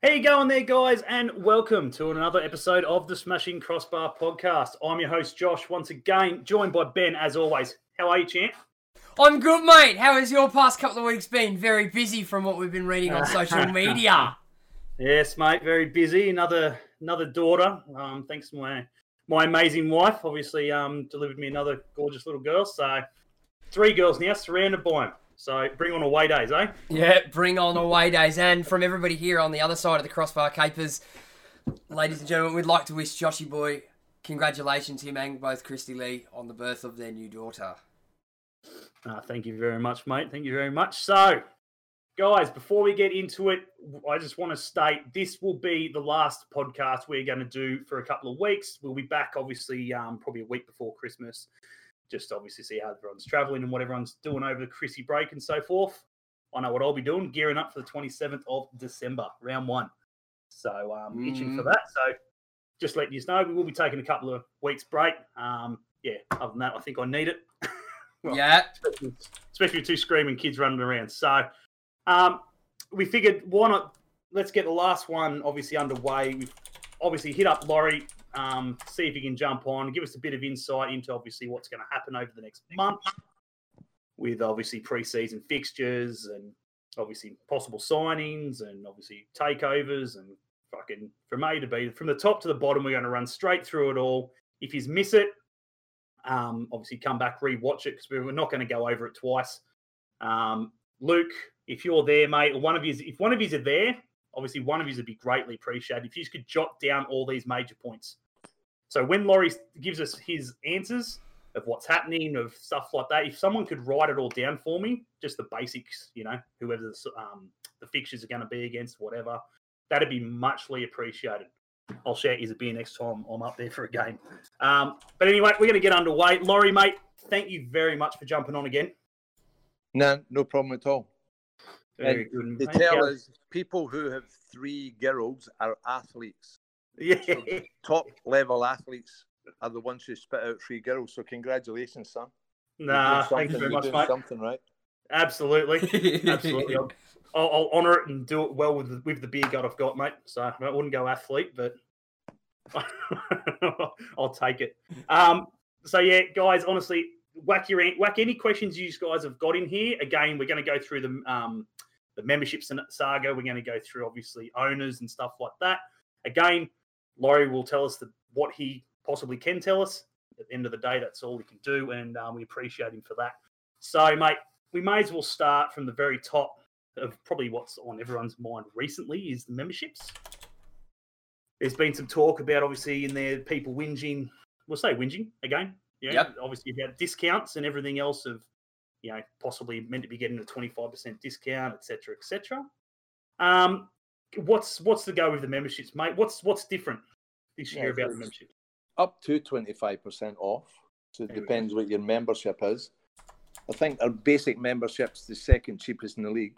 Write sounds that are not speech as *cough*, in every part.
How you going there, guys? And welcome to another episode of the Smashing Crossbar podcast. I'm your host, Josh, once again, joined by Ben, as always. How are you, champ? I'm good, mate. How has your past couple of weeks been? Very busy from what we've been reading on social *laughs* media. Yes, mate, very busy. Another another daughter. Um, thanks to my my amazing wife, obviously um, delivered me another gorgeous little girl. So three girls now, surrounded by them. So bring on away days, eh? Yeah, bring on away days. And from everybody here on the other side of the crossbar capers, ladies and gentlemen, we'd like to wish Joshy Boy congratulations, him and both Christy Lee, on the birth of their new daughter. Uh, thank you very much, mate. Thank you very much. So, guys, before we get into it, I just want to state this will be the last podcast we're going to do for a couple of weeks. We'll be back, obviously, um, probably a week before Christmas just obviously see how everyone's traveling and what everyone's doing over the Chrissy break and so forth. I know what I'll be doing, gearing up for the 27th of December, round one. So um, mm. itching for that. So just letting you know, we will be taking a couple of weeks break. Um, yeah, other than that, I think I need it. *laughs* well, yeah. Especially, especially, with two screaming kids running around. So um, we figured, why not? Let's get the last one obviously underway. We've obviously hit up Laurie um, see if you can jump on, give us a bit of insight into obviously what's going to happen over the next month with obviously preseason fixtures and obviously possible signings and obviously takeovers and fucking from A to B, from the top to the bottom, we're going to run straight through it all. If you miss it, um, obviously come back, rewatch it because we're not going to go over it twice. Um, Luke, if you're there, mate, one of you, if one of you are there, obviously one of you would be greatly appreciated if you could jot down all these major points. So when Laurie gives us his answers of what's happening, of stuff like that, if someone could write it all down for me, just the basics, you know, whoever the, um, the fixtures are going to be against, whatever, that'd be muchly appreciated. I'll share his beer next time I'm up there for a game. Um, but anyway, we're going to get underway. Laurie, mate, thank you very much for jumping on again. No, no problem at all. Very and good. They tell us people who have three girls are athletes. Yeah. So top level athletes are the ones who spit out three girls. So congratulations, son. Nah, thank you very much, mate. Something right. Absolutely, *laughs* absolutely. I'll, I'll, I'll honour it and do it well with the, with the beer gut I've got, mate. So I wouldn't go athlete, but *laughs* I'll take it. Um, so yeah, guys, honestly, whack your whack any questions you guys have got in here. Again, we're going to go through the um, the membership saga. We're going to go through obviously owners and stuff like that. Again, Laurie will tell us the, what he possibly can tell us. At the end of the day, that's all he can do, and um, we appreciate him for that. So, mate, we may as well start from the very top of probably what's on everyone's mind recently is the memberships. There's been some talk about obviously in there people whinging. We'll say whinging again. Yeah, yep. obviously about discounts and everything else of you know possibly meant to be getting a 25% discount, etc., etc. Um, what's what's the go with the memberships, mate? What's what's different this year yeah, about the membership? Up to twenty five percent off. So it there depends what your membership is. I think our basic membership's the second cheapest in the league.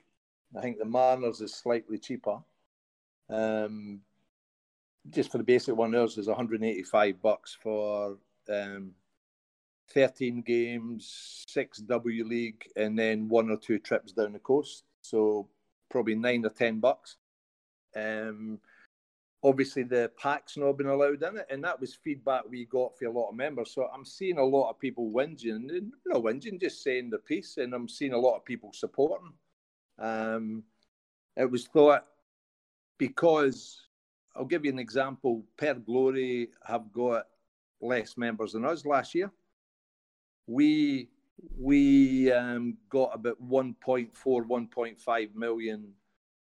I think the Mariners is slightly cheaper. Um, just for the basic one, ours is 185 bucks for um, 13 games, six W League, and then one or two trips down the coast. So probably nine or 10 bucks. Um, obviously, the pack's not been allowed in it, and that was feedback we got for a lot of members. So I'm seeing a lot of people whinging, no whinging, just saying the piece, and I'm seeing a lot of people supporting. Um, it was thought because I'll give you an example. Perth Glory have got less members than us last year. We we um, got about 1.4, 1.5 million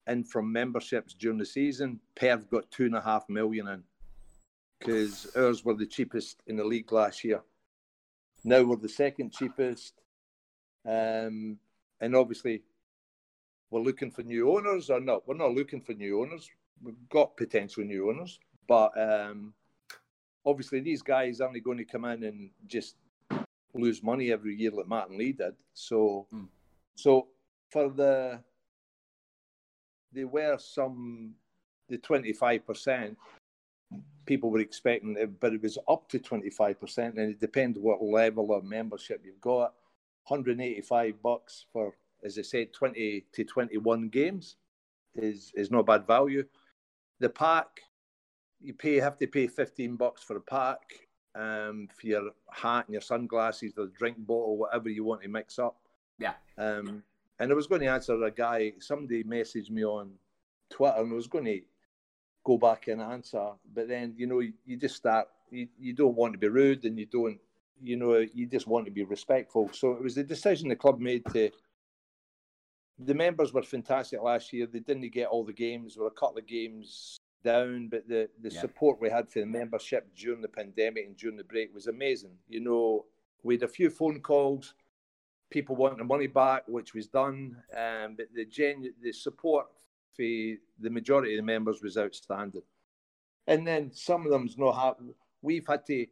in from memberships during the season. Perth got two and a half million in because ours were the cheapest in the league last year. Now we're the second cheapest. Um, and obviously, we're looking for new owners or not. We're not looking for new owners. We've got potential new owners, but um, obviously, these guys aren't going to come in and just lose money every year like Martin Lee did. So, mm. so for the there were some the 25% people were expecting it, but it was up to 25% and it depends what level of membership you've got 185 bucks for as i said 20 to 21 games is is not bad value the pack, you pay have to pay fifteen bucks for a pack, um, for your hat and your sunglasses, the drink bottle, whatever you want to mix up. Yeah. Um, and I was going to answer a guy. Somebody messaged me on Twitter, and I was going to go back and answer, but then you know you, you just start. You, you don't want to be rude, and you don't. You know, you just want to be respectful. So it was the decision the club made to the members were fantastic last year. They didn't get all the games. There were a couple of games down, but the, the yeah. support we had for the membership during the pandemic and during the break was amazing. You know, we had a few phone calls, people wanting the money back, which was done, um, but the genu- the support for the majority of the members was outstanding. And then some of them's not happened. We've had to.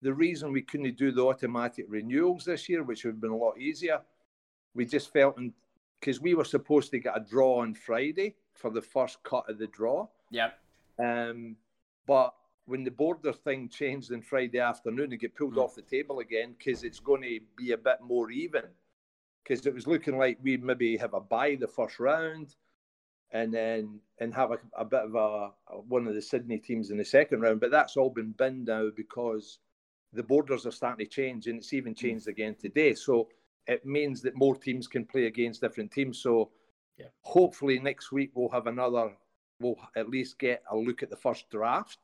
The reason we couldn't do the automatic renewals this year, which would have been a lot easier, we just felt because we were supposed to get a draw on Friday for the first cut of the draw. Yep. Um, but when the border thing changed on Friday afternoon, it get pulled mm. off the table again because it's going to be a bit more even. Because it was looking like we maybe have a buy the first round, and then and have a, a bit of a, a, one of the Sydney teams in the second round. But that's all been binned now because the borders are starting to change, and it's even mm. changed again today. So it means that more teams can play against different teams. So yeah. hopefully next week we'll have another we'll at least get a look at the first draft.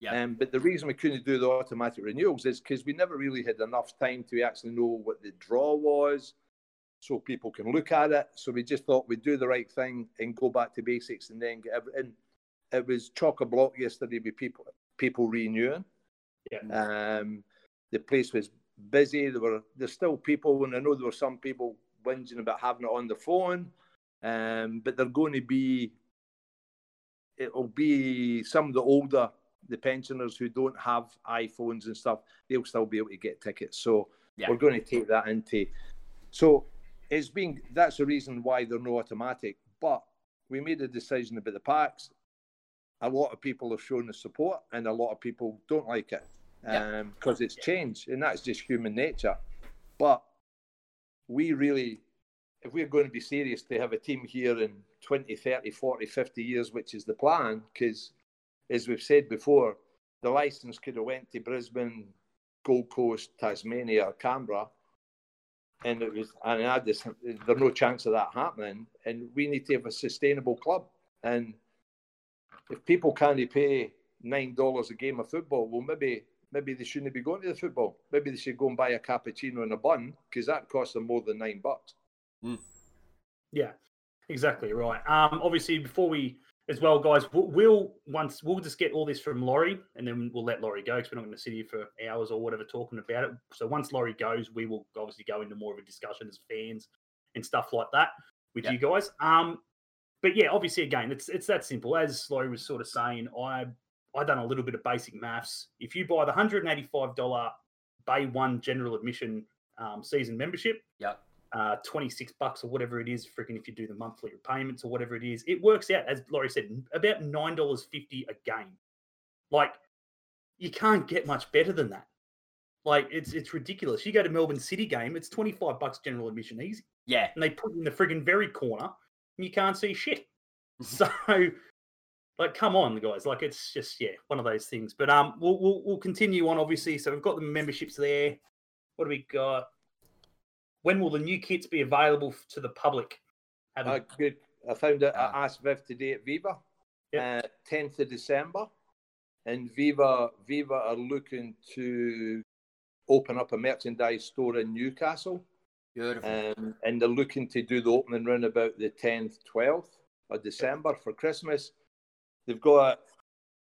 Yeah. Um, but the reason we couldn't do the automatic renewals is because we never really had enough time to actually know what the draw was, so people can look at it. So we just thought we'd do the right thing and go back to basics, and then get everything. It was chock a block yesterday with people people renewing. Yeah. Um, the place was busy. There were there's still people, and I know there were some people whinging about having it on the phone. Um, but they're going to be it'll be some of the older the pensioners who don't have iPhones and stuff, they'll still be able to get tickets. So yeah. we're going to take that into. So it's been that's the reason why they're no automatic. But we made a decision about the packs. A lot of people have shown the support, and a lot of people don't like it because um, it's changed, and that's just human nature. But we really, if we're going to be serious to have a team here in 20, 30, 40, 50 years, which is the plan. Because, as we've said before, the license could have went to Brisbane, Gold Coast, Tasmania, Canberra, and it was. And I just there's no chance of that happening. And we need to have a sustainable club. And if people can't pay nine dollars a game of football, well, maybe maybe they shouldn't be going to the football. Maybe they should go and buy a cappuccino and a bun because that costs them more than nine bucks. Mm. Yeah, Exactly right. Um, obviously, before we, as well, guys, we'll, we'll once we'll just get all this from Laurie, and then we'll let Laurie go because we're not going to sit here for hours or whatever talking about it. So once Laurie goes, we will obviously go into more of a discussion as fans and stuff like that with yep. you guys. Um, but yeah, obviously, again, it's it's that simple. As Laurie was sort of saying, I I done a little bit of basic maths. If you buy the hundred and eighty five dollar Bay One general admission um, season membership, yep uh, 26 bucks or whatever it is, freaking if you do the monthly repayments or whatever it is, it works out, as Laurie said, about $9.50 a game. Like, you can't get much better than that. Like, it's it's ridiculous. You go to Melbourne City game, it's 25 bucks general admission easy. Yeah. And they put you in the frigging very corner and you can't see shit. so, like, come on, guys. Like, it's just, yeah, one of those things. But um, we'll, we'll, we'll continue on, obviously. So we've got the memberships there. What do we got? When will the new kits be available to the public? Uh, good. I found it. I ah. asked Viv today at Viva, yep. uh, 10th of December, and Viva Viva are looking to open up a merchandise store in Newcastle. Beautiful. Um, and they're looking to do the opening round about the 10th, 12th of December for Christmas. They've got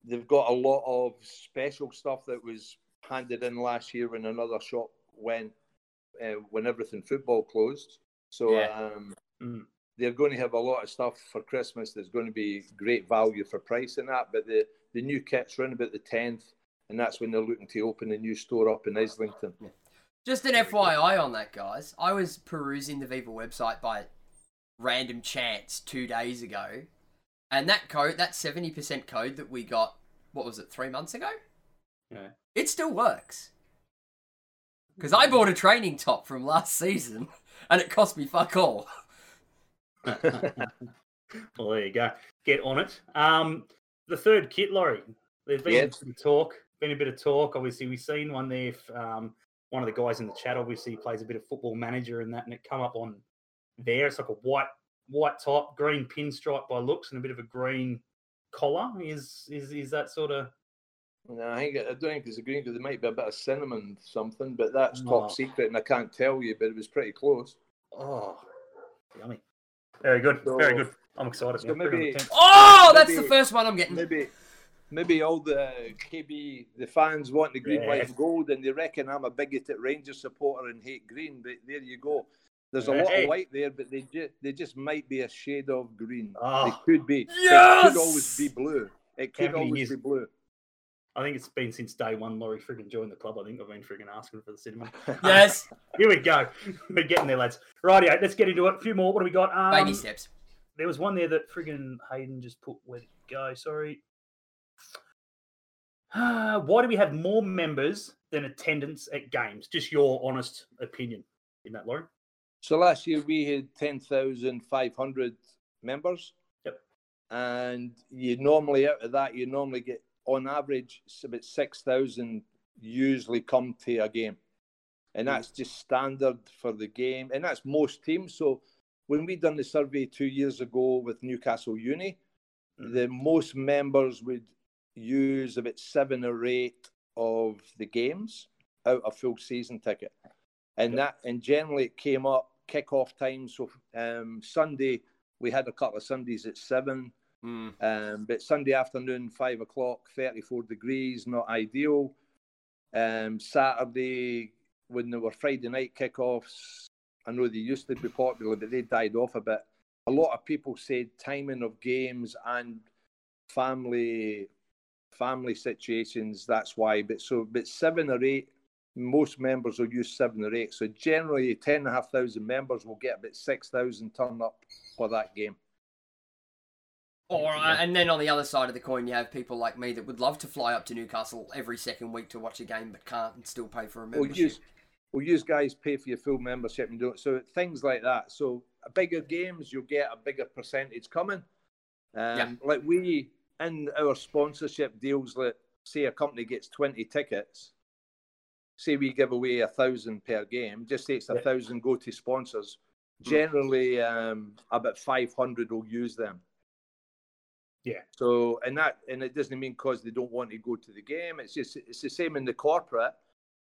they've got a lot of special stuff that was handed in last year when another shop went uh, when everything football closed. So yeah. um, mm. they're going to have a lot of stuff for Christmas. There's going to be great value for price in that. But the, the new kit's around about the 10th, and that's when they're looking to open a new store up in Islington. Yeah. Just an FYI on that, guys. I was perusing the Viva website by random chance two days ago, and that code, that 70% code that we got, what was it, three months ago? Yeah. It still works. Because I bought a training top from last season *laughs* and it cost me fuck all. *laughs* well, there you go. Get on it. Um, the third kit, Laurie. There's been Yes. some talk. Been a bit of talk. Obviously, we've seen one there. f- Um, one of the guys in the chat obviously plays a bit of football manager and that, and it come up on there. It's like a white white top, green pinstripe by looks, and a bit of a green collar. Is is is that sort of? No, I think I don't think it's a green because there might be a bit of cinnamon something, but that's top Oh. secret, and I can't tell you. But it was pretty close. Oh, yummy. Very good. Very good. I'm excited. so now. Bring on the maybe- Oh, that's the first one I'm getting. Maybe, maybe all the KB the fans want the green, white, Yeah. and gold, and they reckon I'm a bigoted Rangers supporter and hate green. But there you go. There's a Yeah, lot hey. of white there, but they just they just might be a shade of green. Oh. They ah. could be. Yes! It could always be blue. It could many always years- be blue. I think it's been since day one. Laurie friggin' joined the club. I think I've been friggin' asking for the cinema. *laughs* Yes, *laughs* Here we go. *laughs* We're getting there, lads. Rightio, let's get into it. A few more. What do we got? Um, baby steps. There was one there that friggin' Hayden just put. Where did it go? Sorry. Uh, *sighs* why do we have more members than attendance at games? Just your honest opinion in that, Laurie. So last year we had 10,500 members. Yep. And you normally, out of that, you normally get, on average, about 6,000 usually come to a game. And that's just standard for the game. And that's most teams. So when we done the survey two years ago with Newcastle Uni, the most members would use about seven or eight of the games out of full season ticket. And that and generally it came up kickoff time. So um, Sunday we had a couple of Sundays at seven, Mm. um, but Sunday afternoon five o'clock, thirty four degrees, not ideal. Um, Saturday when there were Friday night kickoffs, I know they used to be popular, but they died off a bit. A lot of people said timing of games and family family situations. That's why. But so, but seven or eight, most members will use seven or eight. So generally, ten and a half thousand members will get about six thousand turn up for that game. Or uh, and then on the other side of the coin, you have people like me that would love to fly up to Newcastle every second week to watch a game, but can't and still pay for a We'll membership. use, we'll use guys pay for your full membership and do it. So things like that. So bigger games, you'll get a bigger percentage coming. Um, Yeah. Like we in our sponsorship deals, like say a company gets twenty tickets. Say we give away a thousand per game. Just say it's a Yeah. thousand go to sponsors. Hmm. Generally, um, about five hundred will use them. Yeah. So and that and it doesn't mean because they don't want to go to the game. It's just it's the same in the corporate.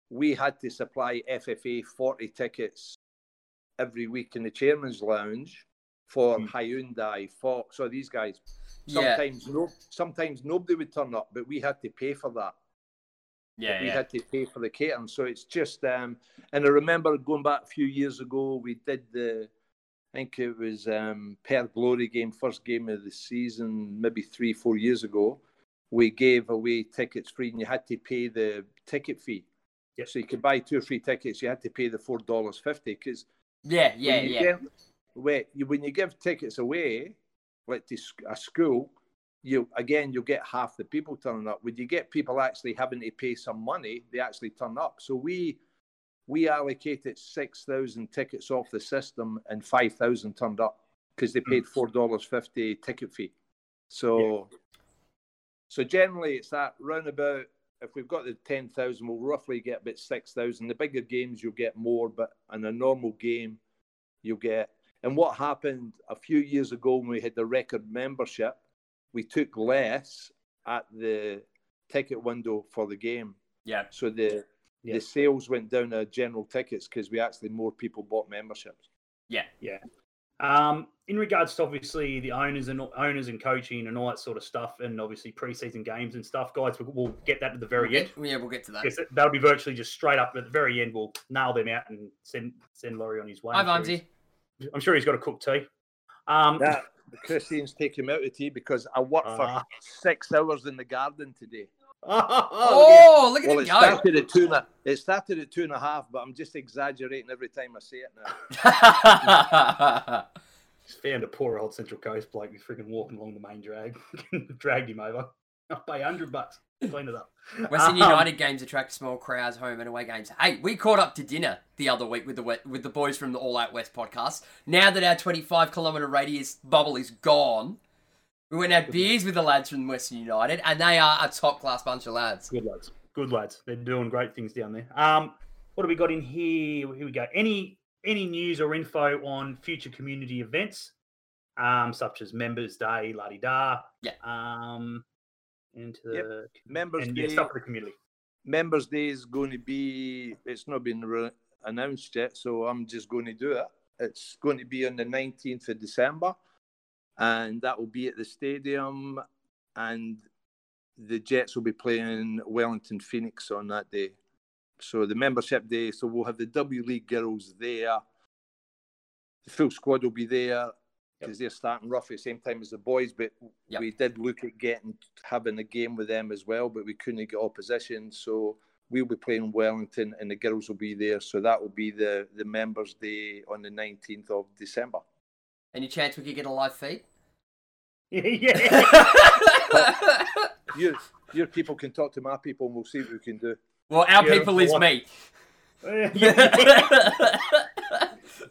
We had to supply FFA forty tickets every week in the chairman's lounge for Mm. Hyundai, Fox, so these guys. yeah, Sometimes no, sometimes nobody would turn up, but we had to pay for that. yeah, we yeah. had to pay for the catering. So it's just um and I remember going back a few years ago, we did the I think it was um Perth Glory game, first game of the season, maybe three, four years ago. We gave away tickets free and you had to pay the ticket fee. Yep. So you could buy two or three tickets, you had to pay the four dollars fifty because yeah, yeah, when yeah. Get, wait, you, when you give tickets away, like to a school, you again you'll get half the people turning up. When you get people actually having to pay some money, they actually turn up. So we we allocated six thousand tickets off the system, and five thousand turned up because they hmm. paid four dollars fifty ticket fee. So, so generally it's that roundabout. If we've got the ten thousand, we'll roughly get about six thousand. The bigger games you'll get more, but in a normal game, you'll get. And what happened a few years ago when we had the record membership, we took less at the ticket window for the game. Yeah. So the Yeah. the sales went down to general tickets because we actually more people bought memberships. Yeah. Yeah. Um, in regards to obviously the owners and owners and coaching and all that sort of stuff, and obviously preseason games and stuff, guys, we'll, we'll get that at the very end. Yeah, we'll get to that. Yes, that'll be virtually just straight up at the very end. We'll nail them out and send send Laurie on his way. Hi, I'm sure I'm sure he's got a cooked tea. Um, That Christine's taking him out of tea because I worked for Ah. six hours in the garden today. Oh, Oh, look at Well, it it go. started at two and a, it started at two and a half, but I'm just exaggerating every time I say it now. *laughs* Just found a poor old Central Coast bloke who's freaking walking along the main drag. *laughs* Dragged him over. I'll pay 100 bucks. Clean it up. Western Um, United games attract small crowds, home and away games. Hey, we caught up to dinner the other week with the with the boys from the All Out West podcast. Now that our 25 kilometer radius bubble is gone, We went and had beers with the lads from Western United, and they are a top class bunch of lads. Good lads. Good lads. They're doing great things down there. Um, what have we got in here? Here we go. Any any news or info on future community events, um, such as Members Day, la di da. Yeah. Um, into the Members and yeah, Day, stuff for the community. Members Day is going to be. It's not been re- announced yet, so I'm just going to do it. It's going to be on the 19th of December, and that will be at the stadium, and the Jets will be playing Wellington Phoenix on that day. So the membership day. So we'll have the W League girls there. The full squad will be there because they're starting roughly the same time as the boys. But Yep. we did look at getting having a game with them as well, but we couldn't get opposition. So we'll be playing Wellington, and the girls will be there. So that will be the the members' day on the nineteenth of December. Any chance we could get a live feed? *laughs* yeah. Your your people can talk to my people, and we'll see what we can do. well, our Yeah, people is what- me. *laughs* *laughs*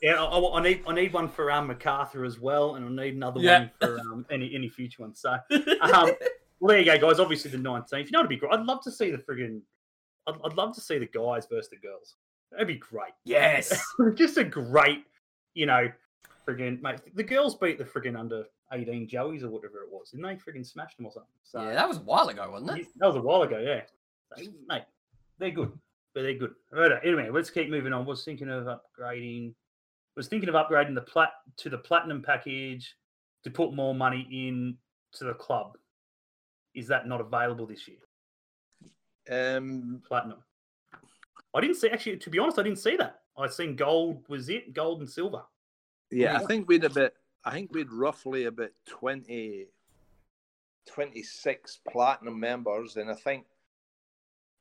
Yeah, I, I- I need I need one for um, Macarthur as well, and I need another Yeah. one for um, any any future ones. So, um, well, there you go, guys. Obviously, the nineteenth. You know, it'd be great. I'd love to see the friggin' I'd, I'd love to see the guys versus the girls. That'd be great. yes. Just a great, you know, friggin' mate. The girls beat the friggin' under eighteen Joeys or whatever it was, didn't they? Friggin' smashed them or something. So Yeah, that was a while ago, wasn't it? that was a while ago, yeah. So, mate, they're good, but they're good. Right, anyway, let's keep moving on. Was thinking of upgrading. Was thinking of upgrading the plat to the platinum package to put more money in to the club. Is that not available this year? Um, Platinum. I didn't see. Actually, to be honest, I didn't see that. I seen gold was it, gold and silver. Yeah, I think we'd about I think we'd roughly about 20, 26 platinum members, and I think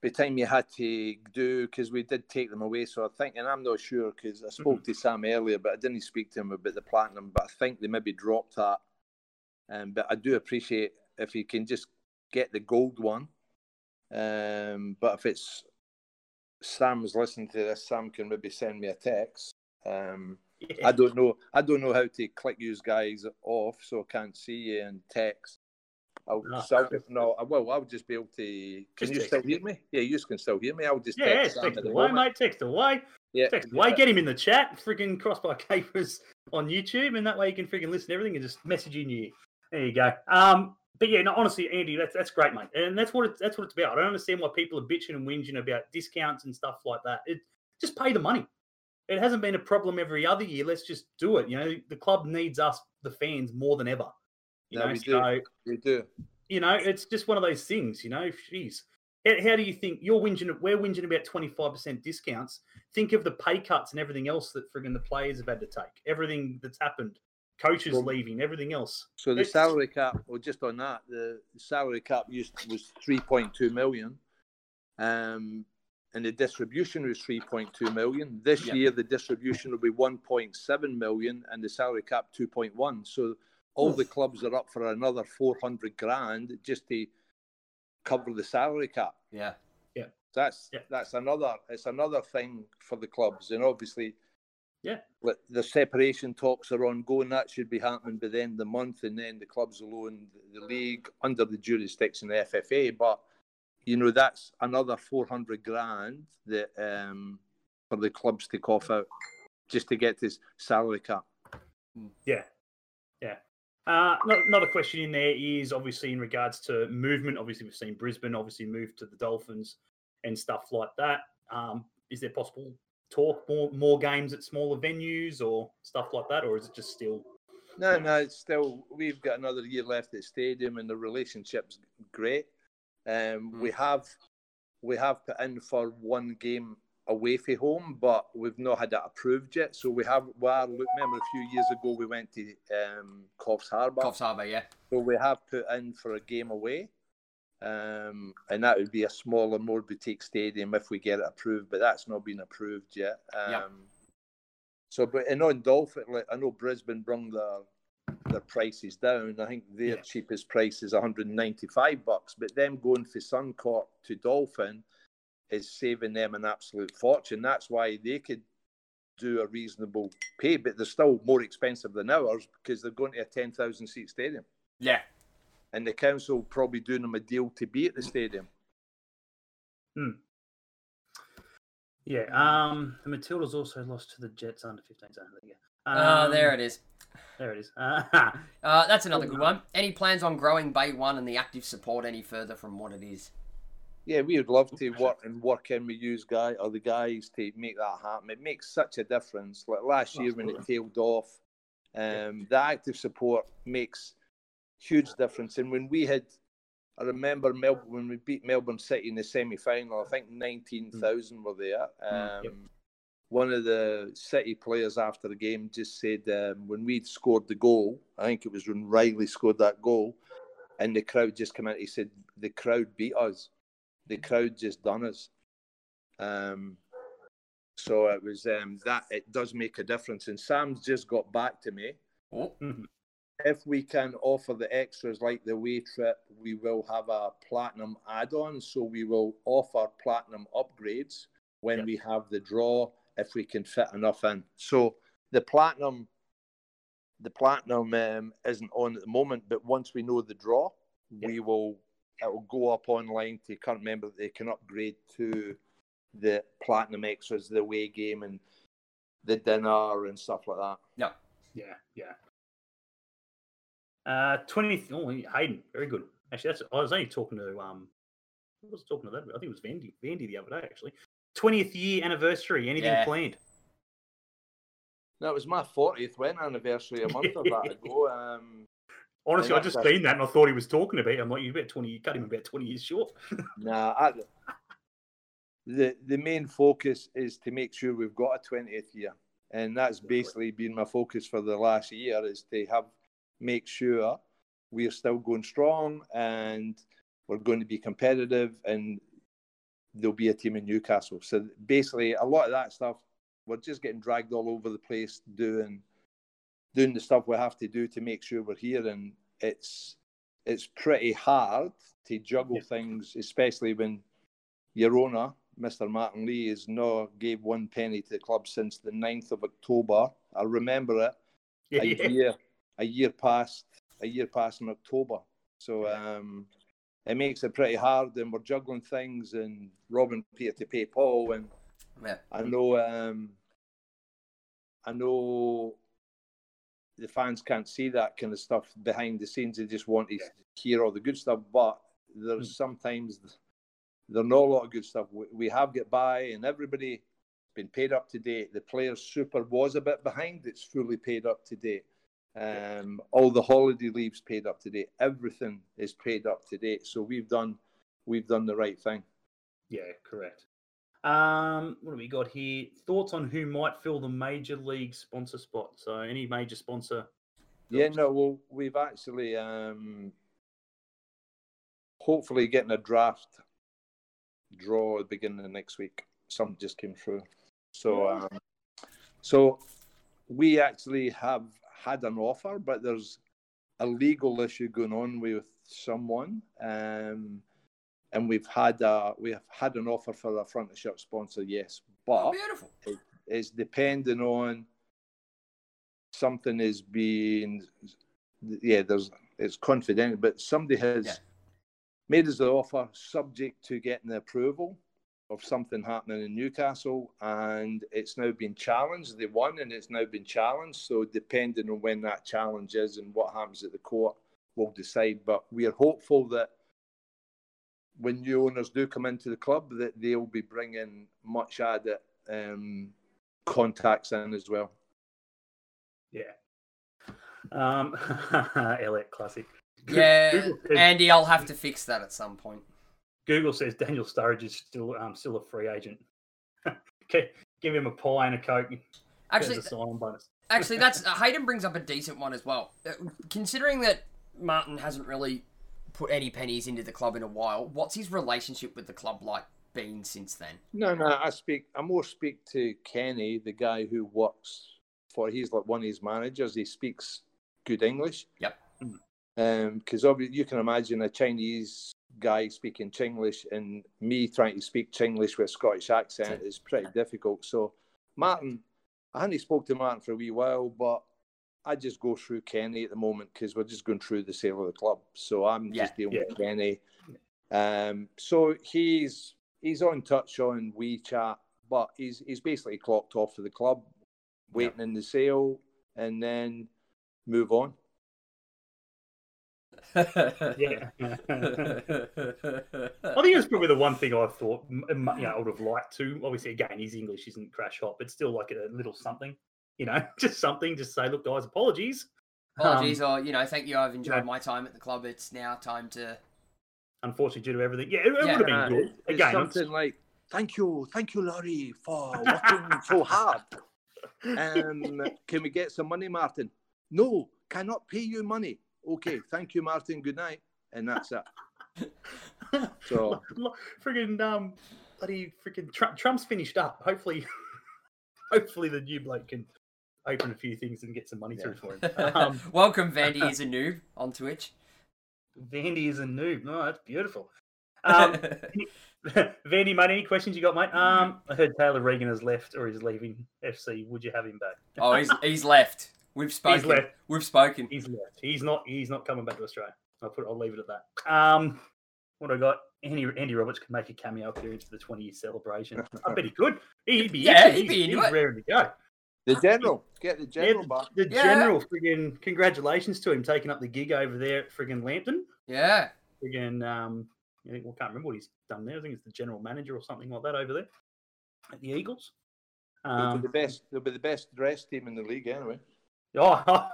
by the time you had to do because we did take them away, so I think, and I'm not sure because I spoke to Sam earlier, but I didn't speak to him about the platinum, but I think they maybe dropped that. Um, but I do appreciate if you can just get the gold one. Um, but if it's Sam's listening to this, Sam can maybe send me a text. Um, Yeah. *laughs* I don't know. I don't know how to click you guys off, so I can't see you and text. I'll, No. so I'll, no, I will. I'll just be able to. Can you still hear me? Yeah, you can still hear me. I'll just yeah, text text the mate. Text away. Yeah, Text away. Get him in the chat. Friggin' Crossbar *laughs* Capers on YouTube, and that way you can friggin' listen to everything and just message in you. There you go. Um, but yeah, no, honestly, Andy, that's that's great, mate, and that's what it's that's what it's about. I don't understand why people are bitching and whinging about discounts and stuff like that. It just pay the money. It hasn't been a problem every other year. Let's just do it. You know, the club needs us, the fans, more than ever. You No, know, we do. so We do. you know, it's just one of those things, you know. Jeez. How, do you think you're whinging? We're whinging about 25% discounts. Think of the pay cuts and everything else that friggin' the players have had to take. Everything that's happened, coaches Well- leaving, everything else. So the It's- salary cap, or just on that, the salary cap used was three point two million, um, and the distribution was three point two million. This Yeah. year, the distribution will be one point seven million, and the salary cap two point one. So all the clubs are up for another four hundred grand just to cover the salary cap. Yeah. Yeah. That's Yeah. that's another it's another thing for the clubs, and obviously, Yeah. the separation talks are ongoing. That should be happening by the end of the month, and then the clubs will own the league under the jurisdiction of the FFA. But you know that's another four hundred grand that um, for the clubs to cough out just to get this salary cap. Yeah. Yeah. Uh, another question in there is obviously in regards to movement. Obviously, we've seen Brisbane obviously move to the Dolphins and stuff like that. Um, is there possible talk more more games at smaller venues or stuff like that, or is it just still? No, no, it's still we've got another year left at stadium, and the relationship's great. Um, We have we have put in for one game away from home, but we've not had that approved yet. So we have. We are, look, remember a few years ago we went to um, Coffs Harbour, Coffs Harbour, yeah. so we have put in for a game away. Um, and that would be a smaller, more boutique stadium if we get it approved, but that's not been approved yet. Um, Yeah. So, but and on Dolphin, like I know Brisbane brung their their prices down. I think their Yeah. cheapest price is 195 bucks, but them going for Suncorp to Dolphin is saving them an absolute fortune. That's why they could do a reasonable pay, but they're still more expensive than ours because they're going to a 10,000 seat stadium. Yeah. and the council probably doing them a deal to be at the stadium. Hmm. Yeah. Um, the Matildas also lost to the Jets under 15. So there. Oh, there it is. There it is. *laughs* Uh, that's another good one. Any plans on growing Bay One and the active support any further from what it is? Yeah, we would love to work and work in with you guy or the guys to make that happen. It makes such a difference. Like last year when it tailed off, um, the active support makes huge difference. And when we had, I remember Melbourne when we beat Melbourne City in the semi final. I think nineteen thousand were there. Um, Yep. One of the City players after the game just said um, when we'd scored the goal, I think it was when Riley scored that goal, and the crowd just came out. He said the crowd beat us the crowd just done us. Um, so it was um, that it does make a difference. And Sam's just got back to me. Oh, If we can offer the extras like the way trip, we will have a platinum add-on. So we will offer platinum upgrades when Yep. we have the draw if we can fit enough in. So the platinum, the platinum um, isn't on at the moment, but once we know the draw, we will it will go up online to current member. They can upgrade to the platinum extras, the away game, and the dinner and stuff like that. Yeah, yeah, yeah. Uh, 20th. Oh, Hayden, very good. Actually, that's. I was only talking to um. I was talking to that. I think it was Vandy. Vandy the other day, actually. 20th year anniversary. Anything Yeah. planned? No, it was my 40th wedding anniversary a month or that ago. *laughs* Um, Honestly, I just that's- seen that and I thought he was talking about. It. I'm like, you bet 20. You cut him about 20 years short. *laughs* nah, I, the the main focus is to make sure we've got a 20th year, and that's basically been my focus for the last year is to have make sure we're still going strong and we're going to be competitive and there'll be a team in Newcastle. So basically, a lot of that stuff we're just getting dragged all over the place doing doing the stuff we have to do to make sure we're here, and it's it's pretty hard to juggle Yeah. things, especially when your owner, Mr. Martin Lee, has not gave one penny to the club since the 9th of October. I remember it Yeah, a yeah. *laughs* year a year past a year past in October. So um, it makes it pretty hard, and we're juggling things and robbing Peter to pay Paul, and Yeah. I know um, I know the fans can't see that kind of stuff behind the scenes. They just want to hear all the good stuff, but there's sometimes there's not a lot of good stuff. We, we have get by, and everybody been paid up to date. The players' super was a bit behind; it's fully paid up to date. Um, all the holiday leaves paid up to date. Everything is paid up to date. So we've done we've done the right thing. Yeah, correct. Um, what do we got here? Thoughts on who might fill the major league sponsor spot? So, any major sponsor? Yeah, no, well, we've actually um, hopefully getting a draft draw at the beginning of next week. Something just came through. So, um, so we actually have had an offer, but there's a legal issue going on with someone, um, and we've had a we have had an offer for a front of shirt sponsor. Yes, but Oh, beautiful. it's depending on something is being yeah there's it's confidential but somebody has Yeah. made us the offer subject to getting the approval of something happening in Newcastle and it's now been challenged they won and it's now been challenged so depending on when that challenge is and what happens at the court we'll decide but we are hopeful that when new owners do come into the club that they'll be bringing much added um, contacts in as well. Yeah. Um, *laughs* Elliot Classic. Yeah, Andy, I'll have to fix that at some point. Google says Daniel Sturridge is still um, still a free agent. *laughs* Okay, Give him a pie and a coke. Actually, a bonus. *laughs* Actually, that's *laughs* uh, Hayden brings up a decent one as well. Uh, considering that Martin hasn't really put any pennies into the club in a while, what's his relationship with the club like been since then? No, no, I speak. I more speak to Kenny, the guy who works for. He's like one of his managers. He speaks good English. Yep. Um because obviously you can imagine a Chinese guy speaking Chinglish and me trying to speak Chinglish with a Scottish accent is pretty difficult. So Martin, I hadn't spoke to Martin for a wee while, but I just go through Kenny at the moment because we're just going through the sale of the club. So I'm Yeah, just dealing yeah. with Kenny. Um, so he's he's on touch on WeChat, but he's he's basically clocked off for the club, waiting in the sale, and then move on. Yeah. I think it's probably the one thing I thought m- m- you know, I would have liked to. Obviously, again, his English isn't crash hot, but still like a little something, you know, *laughs* just something. to say, look, guys, apologies. Apologies, Um, or you know, thank you. I've enjoyed yeah. my time at the club. It's now time to. unfortunately, due to everything, yeah, it, it Yeah. would have Uh, been good. it's Again, I'm- something like, "Thank you, thank you, Laurie, for working so hard. *laughs* Um, can we get some money, Martin? No, cannot pay you money. Okay, thank you, Martin. Good night." And that's it. *laughs* So- friggin' um, bloody friggin' Trump, Trump's finished up. Hopefully, *laughs* hopefully the new bloke can open a few things and get some money through for him. *laughs* Um, Welcome, Vandy is a noob on Twitch. Vandy is a noob. Oh, that's beautiful. Um, Vandy, mate, any questions you got, mate? Um, I heard Taylor Regan has left or is leaving FC. Would you have him back? oh, he's he's left. We've spoken. left. We've spoken. He's left. He's not. He's not coming back to Australia. I'll put. I'll leave it at that. Um, what I got? Andy, Andy Roberts could make a cameo appearance for the 20 year celebration. I bet he could. He'd be. *laughs* Yeah, itching. he'd be He's- into he's it. raring to go. The general, get the Yeah, general the, the Yeah. general, friggin' congratulations to him taking up the gig over there at friggin' Lambton. Yeah. Friggin', um, I think, well, can't remember what he's done there. I think it's the general manager or something like that over there at the Eagles. They'll Um, be the best. They'll be the best dressed team in the league anyway. Oh, *laughs*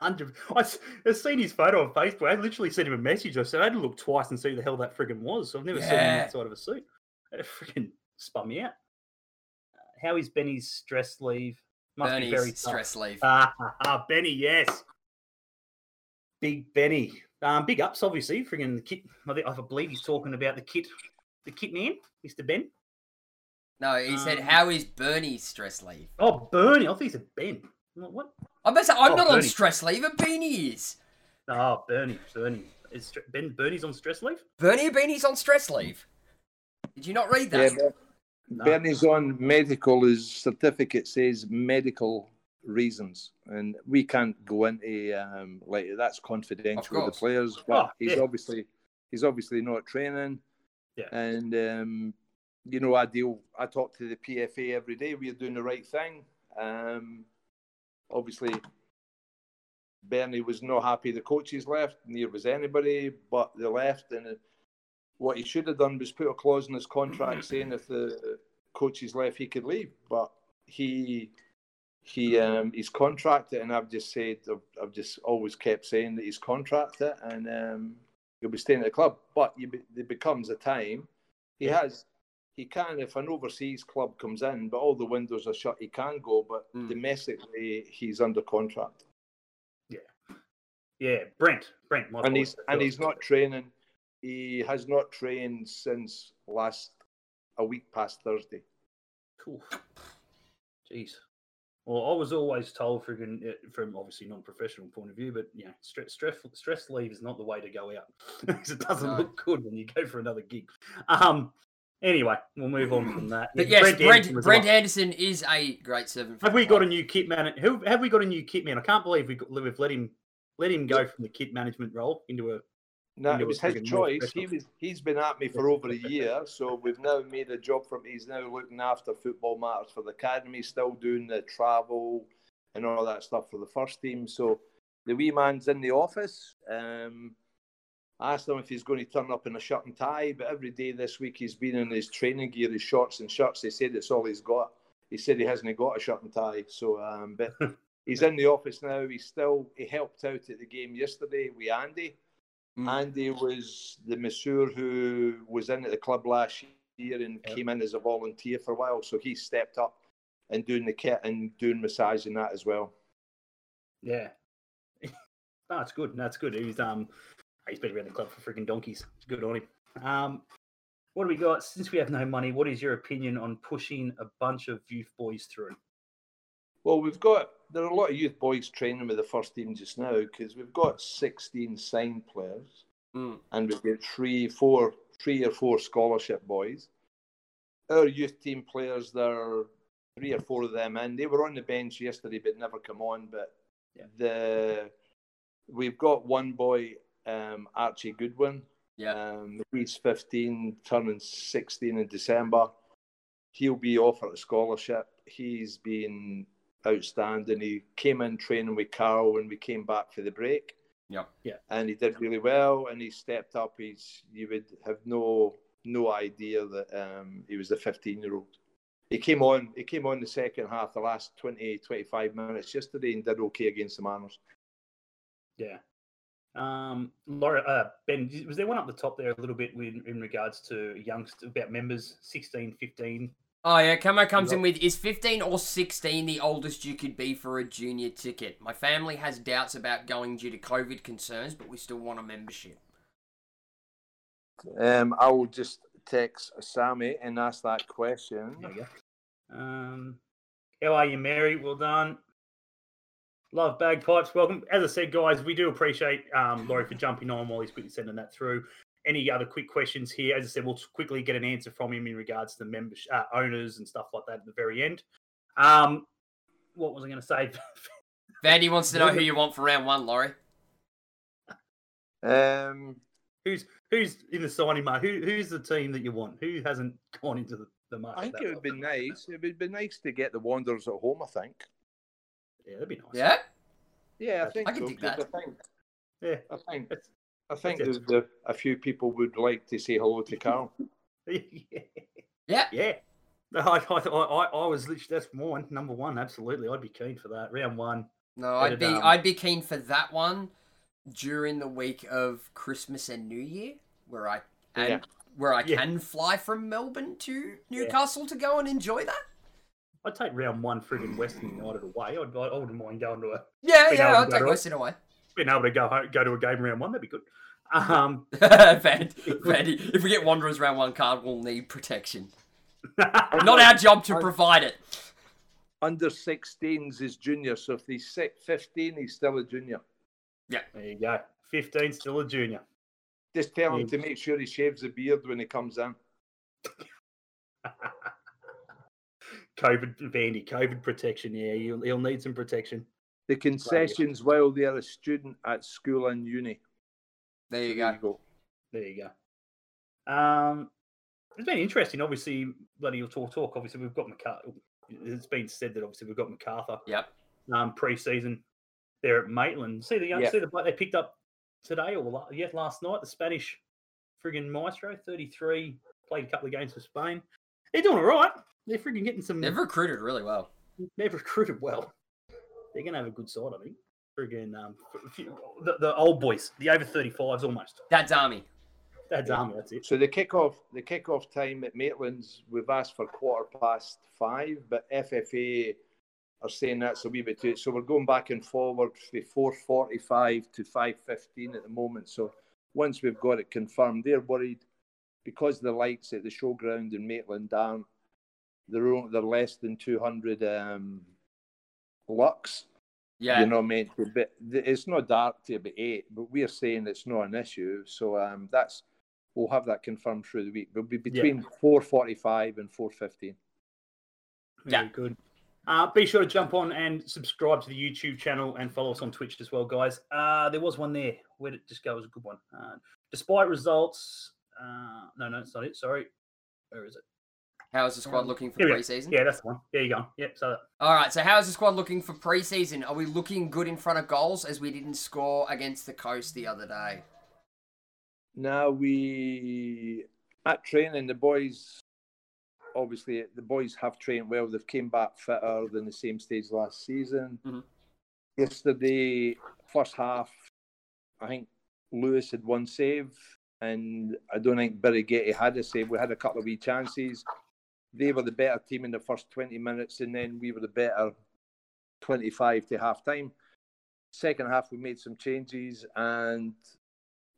100. I s- I've seen his photo on Facebook. I literally sent him a message. I said, I had to look twice and see who the hell that friggin' was. So I've never seen him outside of a suit. It friggin' spun me out. Uh, how is Benny's stress leave? Must be very Bernie's tough. stress leave. Ah, ah, ah, Benny, yes. Big Benny. Um, big ups, obviously. Friggin' the kit. I, think, I believe he's talking about the kit, the kit man, Mr. Ben. No, he said, um, "How is Bernie's stress leave?" Oh, Bernie. I think he said Ben. What? I bet I'm Oh, not on stress leave. Ibini is. Oh, Bernie. Bernie. Is Ben Bernie's on stress leave? Bernie Ibini's on stress leave. Did you not read Yeah, that? Ber- No. Bernie's on medical. His certificate says medical reasons, and we can't go into um, like that's confidential with the players. But Oh, he's yeah. obviously he's obviously not training. Yeah. And um, you know, I deal. I talk to the PFA every day. We're doing the right thing. Um, obviously, Bernie was not happy the coaches left. Neither was anybody, but they left. And what he should have done was put a clause in his contract *clears throat* saying if the coaches left, he could leave. But he he um, he's contracted, and I've just said I've, I've just always kept saying that he's contracted, and um, he'll be staying at the club. But you, be- there becomes a time he has. He can if an overseas club comes in, but all the windows are shut. He can go, but Mm. domestically he's under contract, Yeah, yeah. Brent. Brent. my and he's and he's not training. He has not trained since last a week past Thursday. Cool. Jeez. Well, I was always told, friggin', uh, from obviously non-professional point of view, but you know, stress stress stress leave is not the way to go out because *laughs* it doesn't No. look good when you go for another gig. Um. Anyway, we'll move on from that. But Yeah, yes, Brent Anderson Brent. Anderson is a great servant. Have we got a new kit man? Who have we got a new kit man? I can't believe we got, we've let him let him go from the kit management role into a No, into it was his choice. He was he's been at me for over a year, so we've now made a job for him. He's now looking after football matters for the academy, still doing the travel and all that stuff for the first team. So the wee man's in the office. Um, I asked him if he's going to turn up in a shirt and tie, but every day this week he's been in his training gear, his shorts and shirts. He said it's all he's got. He said he hasn't got a shirt and tie. So, um, but *laughs* he's in the office now. He's still he helped out at the game yesterday with Andy. Mm. Andy was the masseur who was in at the club last year and Yep. came in as a volunteer for a while. So he stepped up and doing the kit and doing massage and that as well. yeah. *laughs* That's good. That's good. He's um he's been around the club for freaking donkeys. It's good on him. Um, what do we got? Since we have no money, what is your opinion on pushing a bunch of youth boys through? Well, we've got there are a lot of youth boys training with the first team just now because we've got 16 signed players Mm. and we've got three, four, three or four scholarship boys. Our youth team players, there are three or four of them and They were on the bench yesterday but never come on. But Yeah. The we've got one boy, um, Archie Goodwin. Yeah. Um, he's 15, turning 16 in December. He'll be offered a scholarship. He's been outstanding. He came in training with Carl when we came back for the break. Yep. Yeah. And he did really well and he stepped up. He's you would have no no idea that um, he was a 15 year old. He came on he came on the second half, the last 20, 25 minutes yesterday and did okay against the Mariners. Yeah. Um, Laura, uh, Ben, was there one up the top there a little bit with, in regards to youngsters, about members, 16, 15? Oh yeah, Camo comes in with is 15 or 16 the oldest you could be for a junior ticket? My family has doubts about going due to COVID concerns, but we still want a membership. Um, I will just text Sammy and ask that question. There you go. Um, how are you, Mary? Well done. Love bagpipes. Welcome. As I said, guys, we do appreciate um, Laurie for jumping on while he's quickly sending that through. Any other quick questions here? As I said, we'll quickly get an answer from him in regards to the members, uh, owners, and stuff like that at the very end. Um, what was I going to say? *laughs* Vandy wants to know who you want for round one, Laurie. Um, who's who's in the signing market? Who, who's the team that you want? Who hasn't gone into the, the market? I think it would be nice. It would be nice to get the Wanderers at home. I think. Yeah, that'd be nice. Yeah? Yeah, I think I can so. that. I think. Yeah. I think. I think that's there's the, a few people would like to say hello to Carl. yeah. Yeah. Yeah. I, I, I, I was literally that's mine, number one. Absolutely, I'd be keen for that. Round one. No, I'd be um, I'd be keen for that one during the week of Christmas and New Year, where I and Yeah. where I Yeah. can fly from Melbourne to Newcastle to go and enjoy that. I'd take round one friggin' Western United away. I'd, I wouldn't mind going to a Yeah, yeah, I'll take go to it. Western away. being able to go home, go to a game round one. That'd be good. Um, *laughs* Vandy, *laughs* Vandy, if we get Wanderers round one card, we'll need protection. *laughs* Not our job to provide it. Under 16s is junior, so if he's si- 15, he's still a junior. Yeah. There you go. Fifteen, still a junior. Just tell him Yeah. to make sure he shaves the beard when he comes in. COVID, Vandy, COVID protection. Yeah, he'll, he'll need some protection. The concessions while they're a student at school and uni. There you So go. There you go. Um, it's been interesting. Obviously, bloody talk talk. Obviously, we've got Macarthur. It's been said that obviously we've got Macarthur Yep. um, pre-season there at Maitland. See the young, Yeah. see the bloke they picked up today or la- yeah last night. The Spanish friggin' maestro, thirty-three, played a couple of games for Spain. They're doing all right. They're freaking getting some. They've recruited really well. They've recruited well. They're gonna have a good side, I think. Friggin' um, few- the, the old boys, the over 35s almost. That's Army. That's army. That's it. So the kickoff, the kickoff time at Maitland's, we've asked for quarter past five, but FFA are saying that's a wee bit too. So we're going back and forward from four forty-five to five fifteen at the moment. So once we've got it confirmed, they're worried because the lights at the showground in Maitland aren't they're they're less than two hundred um, lux. Yeah. You know, meant to be, it's not dark to be eight, but we're saying it's not an issue. So um, that's we'll have that confirmed through the week. We'll be between four forty-five and four fifteen. Yeah. Very good. Uh, be sure to jump on and subscribe to the YouTube channel and follow us on Twitch as well, guys. Uh, there was one there. Where did it just go? It was a good one. Uh, despite results, uh, no, no, it's not it. Sorry. Where is it? How's the squad looking for Here we go. preseason? Yeah, that's the one. There you go. Yep. So All right, so how's the squad looking for preseason? Are we looking good in front of goals as we didn't score against the coast the other day? Now we at training the boys. Obviously, the boys have trained well. They've came back fitter than the same stage last season. Mhm. Yesterday, first half, I think Lewis had one save, and I don't think Birighetti had a save. We had a couple of wee chances. They were the better team in the first 20 minutes, and then we were the better 25 to half time. Second half, we made some changes, and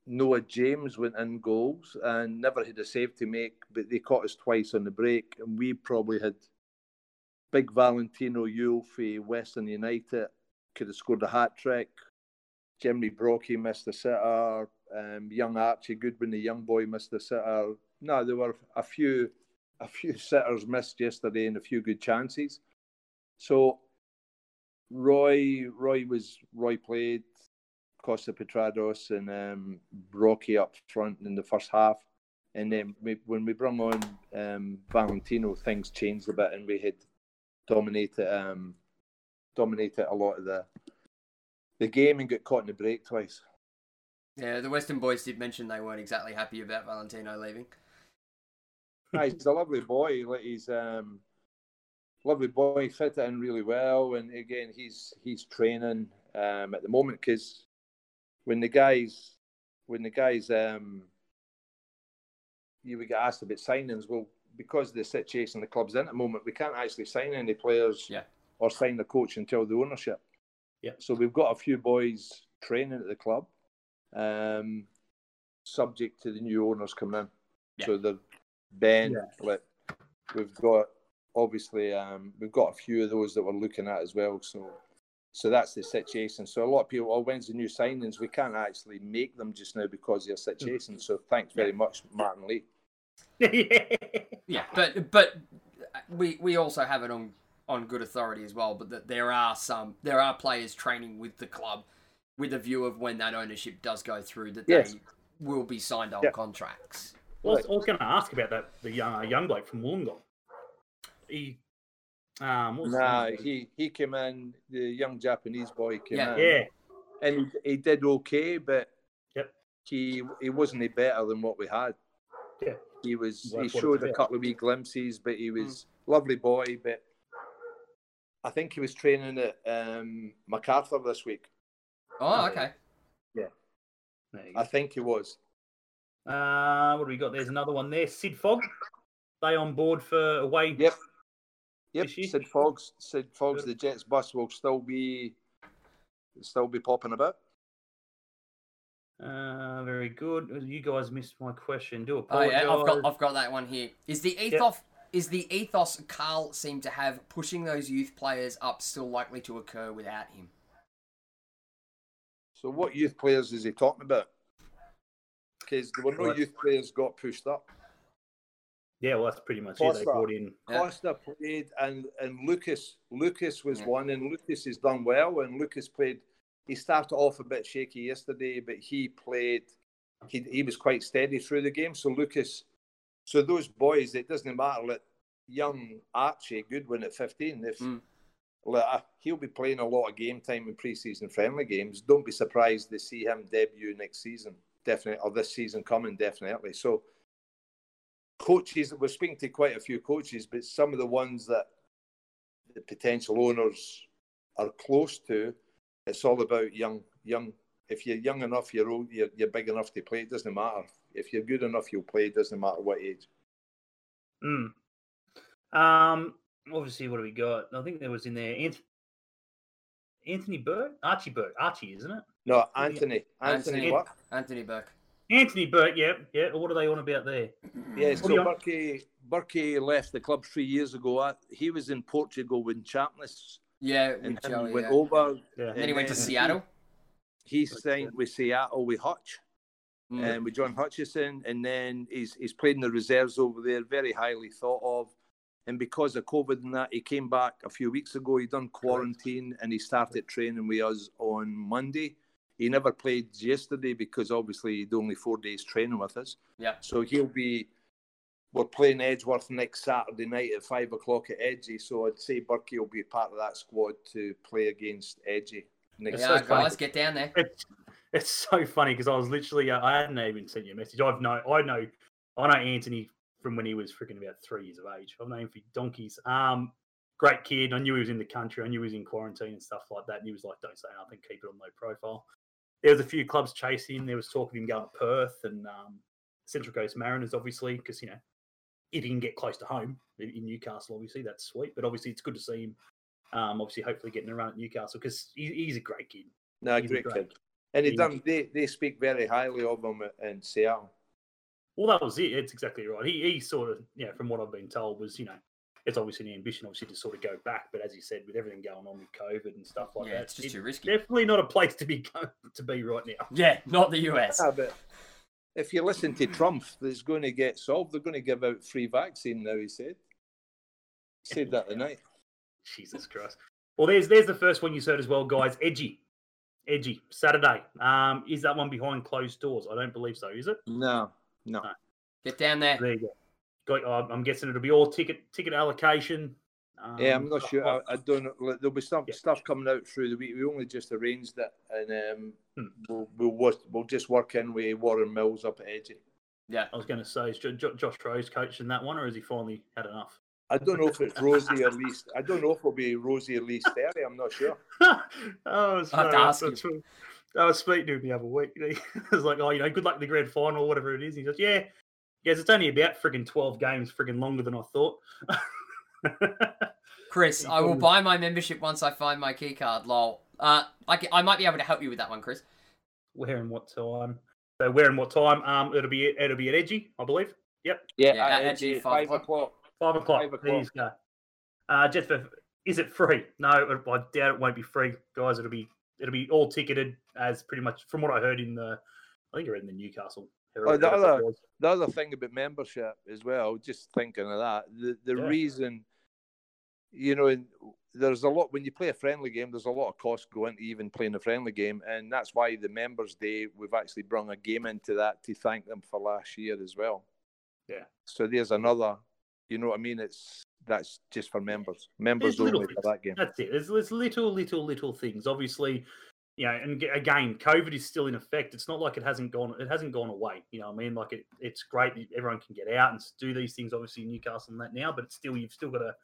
Noah James went in goals and never had a save to make, but they caught us twice on the break, and we probably had big Valentino Yuel for Western United could have scored a hat trick. Jimmy Brocky missed a sitter. Um, young Archie Goodwin, the young boy, missed a sitter. No, there were a few, a few *laughs* sitters missed yesterday and a few good chances. So Roy, Roy was Roy played Kosta Petratos and um, Rocky up front in the first half, and then we, when we brought on um, Valentino, things changed a bit, and we had dominated um, dominated a lot of the the game and got caught in the break twice. Yeah, the Western boys did mention they weren't exactly happy about Valentino leaving. He's a lovely boy. Like he's um, lovely boy, He fit in really well, and again, he's he's training um, at the moment because when the guys when the guys um, you would get asked about signings, well, because of the situation the club's in at the moment, we can't actually sign any players Yeah. or sign the coach until the ownership. Yeah. So we've got a few boys training at the club, um, subject to the new owners coming in. Yeah. So the Ben, Yeah. like we've got obviously um, we've got a few of those that we're looking at as well. So so that's the situation. So a lot of people, oh, when's the new signings? We can't actually make them just now because of your situation. So thanks very much, Martin Lee. yeah. *laughs* Yeah, but but we we also have it on on good authority as well. But that there are some there are players training with the club with a view of when that ownership does go through that Yes. they will be signed on Yeah. contracts. I was, I was going to ask about that. The young, uh, young bloke from Wollongong. He, um, what was his Nah, he he came in, the young Japanese boy came Yeah. in, yeah, and he, he did okay, but Yep. he he wasn't any better than what we had. Yeah. He was Worth he showed a about. couple of wee glimpses, but he was lovely boy. But I think he was training at um, Macarthur this week. Oh, okay. Yeah. I think he was. Uh, what do we got? There's another one there. Sid Fogg. They on board for away. Yep. Yep, Sid Fogs. Sid Fogs. The Jets bus will still be still be popping about. Uh, very good. You guys missed my question. Do Oh yeah, I've got I've got that one here. Is the ethos is the ethos Carl seemed to have pushing those youth players up still likely to occur without him? So, what youth players is he talking about? Because there were no youth players got pushed up. Yeah, well, that's pretty much it. They Kosta. brought in. Yeah. Kosta played, and and Lucas Lucas was Yeah. one, and Lucas has done well, and Lucas played. He started off a bit shaky yesterday, but he played. He he was quite steady through the game. So Lucas, so those boys, it doesn't matter. Like young Archie Goodwin at fifteen, if Mm. like, uh, he'll be playing a lot of game time in pre-season friendly games. Don't be surprised to see him debut next season, definitely, or this season coming, definitely. So coaches we're speaking to quite a few coaches but some of the ones that the potential owners are close to it's all about young young if you're young enough you're old you're, you're big enough to play it doesn't matter if you're good enough you'll play it doesn't matter what age Mm. Um, obviously, what do we got? I think there was in there Ant- Anthony Burke, Archie Burke, Archie, isn't it? No anthony anthony, Anthony. Burke. Anthony Burke. Anthony Burke, yeah, yeah. What are they on about there? yeah What so Burkey, Burkey left the club three years ago Uh, he was in portugal when Champness Yeah, and with Joey. went yeah. over Yeah. And then he went to Seattle. he signed with Seattle with Hutch Mm. and with John Hutchinson, and then he's he's played in the reserves over there, very highly thought of. And because of COVID and that, he came back a few weeks ago. He done quarantine and he started training with us on Monday. He never played yesterday because obviously he'd only four days training with us. Yeah. So he'll be. We're playing Edgeworth next Saturday night at five o'clock at Edgy. So I'd say Burkey will be part of that squad to play against Edgy next Yeah, so funny. guys, get down there. It's it's so funny because I was literally uh, I hadn't even sent you a message. I've know I know I know Anthony from when he was freaking about three years of age. I've known him for donkeys. Um, great kid. I knew he was in the country. I knew he was in quarantine and stuff like that. And he was like, "Don't say nothing. Keep it on low profile." There was a few clubs chasing him. There was talk of him going to Perth and um, Central Coast Mariners, obviously, because you know he can get close to home in Newcastle, obviously that's sweet. But obviously, it's good to see him. Um, obviously, hopefully getting around at Newcastle because he, he's a great kid. No, He's great great. kid. And he done. They they speak very highly of him in Seattle. Well, that was it. It's exactly right. He, he sort of, yeah, from what I've been told, was you know, it's obviously the ambition, obviously, to sort of go back. But as you said, with everything going on with COVID and stuff like Yeah, that, it's just it's too risky. definitely not a place to be *laughs* going to be right now. Yeah, not the US. Yeah, but if you listen to Trump, that's going to get solved. They're going to give out free vaccine now. He said. He said that tonight. Jesus Christ. Well, there's there's the first one you said as well, guys. Edgy, edgy Saturday. Um, is that one behind closed doors? I don't believe so. Is it? No, no. No. Get down there. There you go. Got, uh, I'm guessing it'll be all ticket ticket allocation. Um, Yeah, I'm not sure. I, I don't know. There'll be some Yeah. stuff coming out through the week. We only just arranged it, and um, Hmm. we'll, we'll wo- we'll just work in with Warren Mills up at Edgy. Yeah. I was going to say, is Jo- Jo- Josh Rose coaching that one, or has he finally had enough? I don't know if it's Rosie or Lee. I don't know if it'll be Rosie or Lee Sterry. I'm not sure. *laughs* oh, I was, I'll have to ask that's true. I was speaking to him the other week. *laughs* He was like, "Oh, you know, good luck in the grand final, or whatever it is." He goes, "Yeah, yes, it's only about friggin' twelve games, friggin' longer than I thought." *laughs* Chris, I will buy my membership once I find my key card. Lol. Uh, I, ca- I might be able to help you with that one, Chris. where and what time? So where and what time? Um, it'll be it'll be at Edgy, I believe. Yep, Yeah, Yeah, at at Edgy, Edgy, five, five o'clock. five o'clock. Five There you go. Uh, just for is it free? No, I doubt it won't be free, guys. It'll be it'll be all ticketed as pretty much from what I heard in the I think I read in the Newcastle. Oh, the other- The other thing about membership as well, just thinking of that, the the Yeah. reason, you know, there's a lot when you play a friendly game. There's a lot of cost going to even playing a friendly game, and that's why the members' day we've actually brought a game into that to thank them for last year as well. Yeah. So there's another, you know what I mean? It's that's just for members, members There's little only for that game. That's it. There's, there's little, little, little things. Obviously, you know, and again, COVID is still in effect. It's not like it hasn't gone. It hasn't gone away. You know, what I mean, like it, it's great. that Everyone can get out and do these things. Obviously, in Newcastle and that now, but it's still you've still got a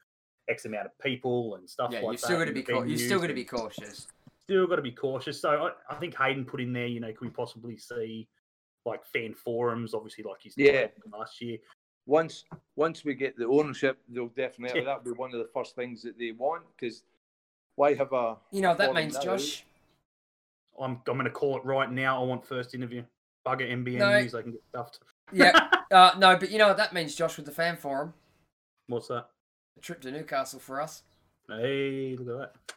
x amount of people and stuff Yeah, like you've that. still got to be cau- you've still venues got to be cautious. Still got to be cautious. So I, I think Hayden put in there. You know, can we possibly see like fan forums? Obviously, like he's Yeah. last year. Once once we get the ownership, they'll definitely Yeah. that'll be one of the first things that they want because why have a You know that means, now? Josh? I'm I'm going to call it right now. I want first interview. Bugger NBN No. news. They can get stuffed. Yeah. *laughs* Uh, no, but you know what that means, Josh, with the fan forum? What's that? A trip to Newcastle for us. Hey, look at that.